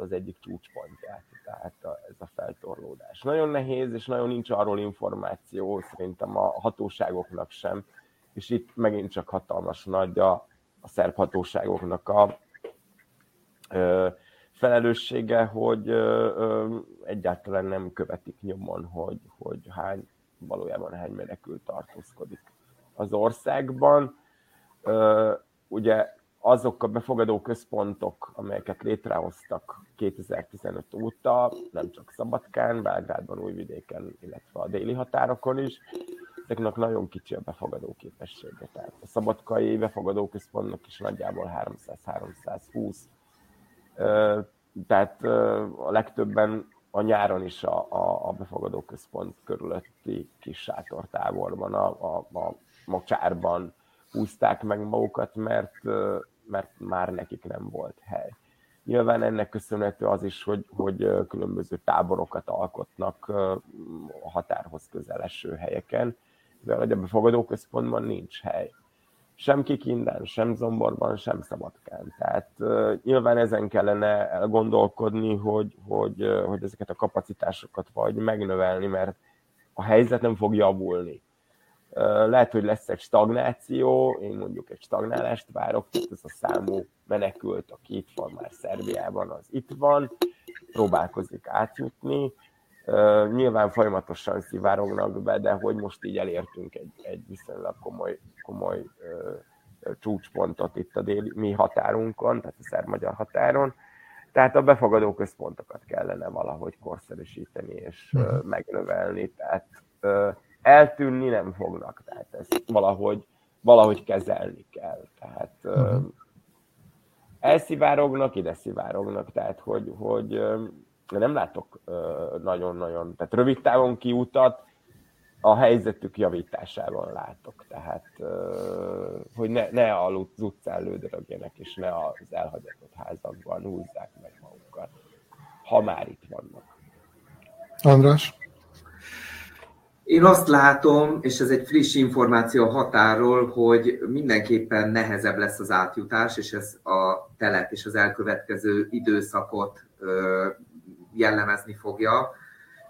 az egyik csúcspontját, tehát a, ez a feltorlódás. Nagyon nehéz, és nagyon nincs arról információ, szerintem a hatóságoknak sem, és itt megint csak hatalmas nagy a, a szerb hatóságoknak a felelőssége, hogy egyáltalán nem követik nyomon, hogy, hogy hány, valójában hány menekült tartózkodik az országban. Ugye azok a befogadó központok, amelyeket létrehoztak 2015 óta, nem csak Szabadkán, Belgrádban, Újvidéken, illetve a déli határokon is, ezeknek nagyon kicsi a befogadó képessége. Tehát a szabadkai befogadó központnak is nagyjából 300-320. Tehát a legtöbben a nyáron is a, a, a befogadó központ körülötti kis sátortáborban, a, a, a mocsárban húzták meg magukat, mert mert már nekik nem volt hely. Nyilván ennek köszönhető az is, hogy, hogy különböző táborokat alkotnak a határhoz közeleső helyeken, de a befogadóközpontban nincs hely. Sem Kikinden, sem Zomborban, sem Szabadkán. Tehát uh, nyilván ezen kellene elgondolkodni, hogy, hogy, uh, hogy ezeket a kapacitásokat vagy megnövelni, mert a helyzet nem fog javulni lehet, hogy lesz egy stagnáció, én mondjuk egy stagnálást várok, tehát ez a számú menekült, aki itt van már Szerbiában, az itt van, próbálkozik átjutni, nyilván folyamatosan szivárognak be, de hogy most így elértünk egy, egy viszonylag komoly, komoly csúcspontot itt a déli, mi határunkon, tehát a szerb-magyar határon, tehát a befogadó központokat kellene valahogy korszerűsíteni és uh-huh. megnövelni, tehát eltűnni nem fognak, tehát ezt valahogy, valahogy kezelni kell. Tehát uh-huh. elszivárognak, ide szivárognak, tehát hogy, hogy nem látok nagyon-nagyon, tehát rövid távon kiutat, a helyzetük javításában látok. Tehát, hogy ne, ne az utcán lődörögjenek, és ne az elhagyatott házakban húzzák meg magukat, ha már itt vannak. András? Én azt látom, és ez egy friss információ határól, hogy mindenképpen nehezebb lesz az átjutás, és ez a telep és az elkövetkező időszakot jellemezni fogja,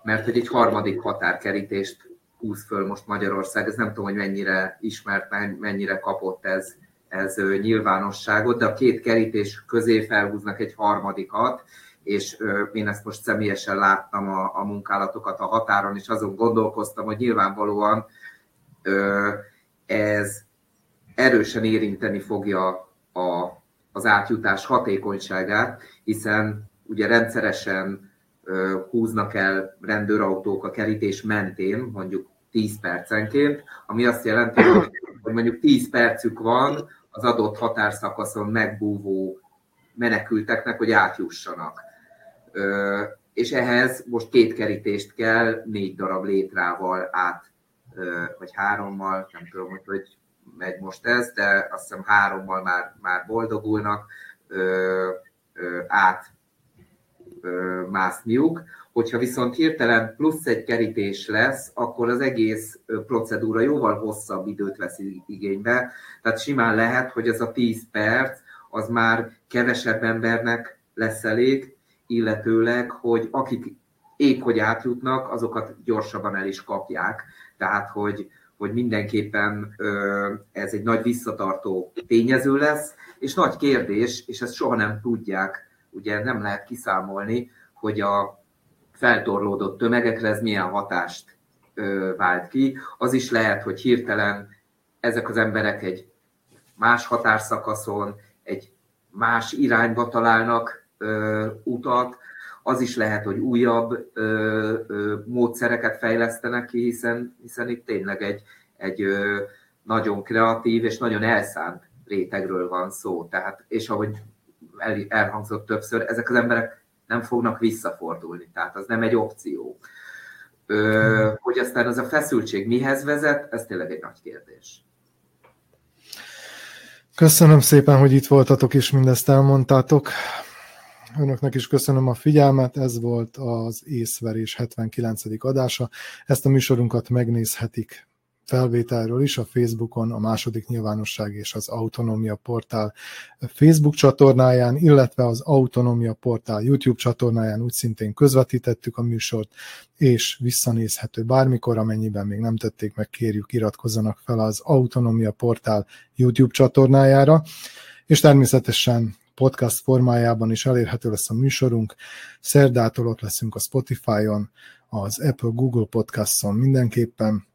mert hogy egy harmadik határkerítést húz föl most Magyarország. Ez nem tudom, hogy mennyire ismert, mennyire kapott ez, ez nyilvánosságot, de a két kerítés közé felhúznak egy harmadikat, és én ezt most személyesen láttam a, a munkálatokat a határon, és azon gondolkoztam, hogy nyilvánvalóan ez erősen érinteni fogja a, az átjutás hatékonyságát, hiszen ugye rendszeresen húznak el rendőrautók a kerítés mentén, mondjuk 10 percenként, ami azt jelenti, hogy, mondjuk 10 percük van az adott határszakaszon megbúvó menekülteknek, hogy átjussanak. És ehhez most két kerítést kell, négy darab létrával át, vagy hárommal, nem tudom, hogy, hogy megy most ez, de azt hiszem hárommal már, már boldogulnak át mászniuk. Hogyha viszont hirtelen plusz egy kerítés lesz, akkor az egész procedúra jóval hosszabb időt vesz igénybe. Tehát simán lehet, hogy ez a 10 perc az már kevesebb embernek lesz elég, illetőleg, hogy akik épp hogy átjutnak, azokat gyorsabban el is kapják. Tehát, hogy, hogy mindenképpen ez egy nagy visszatartó tényező lesz, és nagy kérdés, és ezt soha nem tudják, ugye nem lehet kiszámolni, hogy a feltorlódott tömegekre ez milyen hatást vált ki. Az is lehet, hogy hirtelen ezek az emberek egy más határszakaszon, egy más irányba találnak utat, az is lehet, hogy újabb ö, ö, módszereket fejlesztenek ki, hiszen, hiszen itt tényleg egy, egy ö, nagyon kreatív és nagyon elszánt rétegről van szó. Tehát, és ahogy el, elhangzott többször, ezek az emberek nem fognak visszafordulni, tehát az nem egy opció. Ö, hogy aztán az a feszültség mihez vezet, ez tényleg egy nagy kérdés. Köszönöm szépen, hogy itt voltatok és mindezt elmondtátok. Önöknek is köszönöm a figyelmet, ez volt az észverés 79. adása. Ezt a műsorunkat megnézhetik felvételről is a Facebookon, a második nyilvánosság és az Autonomia Portál Facebook csatornáján, illetve az Autonomia Portál YouTube csatornáján úgy szintén közvetítettük a műsort, és visszanézhető bármikor, amennyiben még nem tették meg, kérjük iratkozzanak fel az Autonomia Portál YouTube csatornájára, és természetesen podcast formájában is elérhető lesz a műsorunk. Szerdától ott leszünk a Spotify-on, az Apple Google Podcast-on mindenképpen,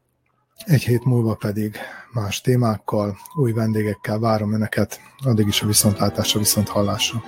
egy hét múlva pedig más témákkal, új vendégekkel várom Önöket. Addig is a viszontlátásra, viszont hallásra.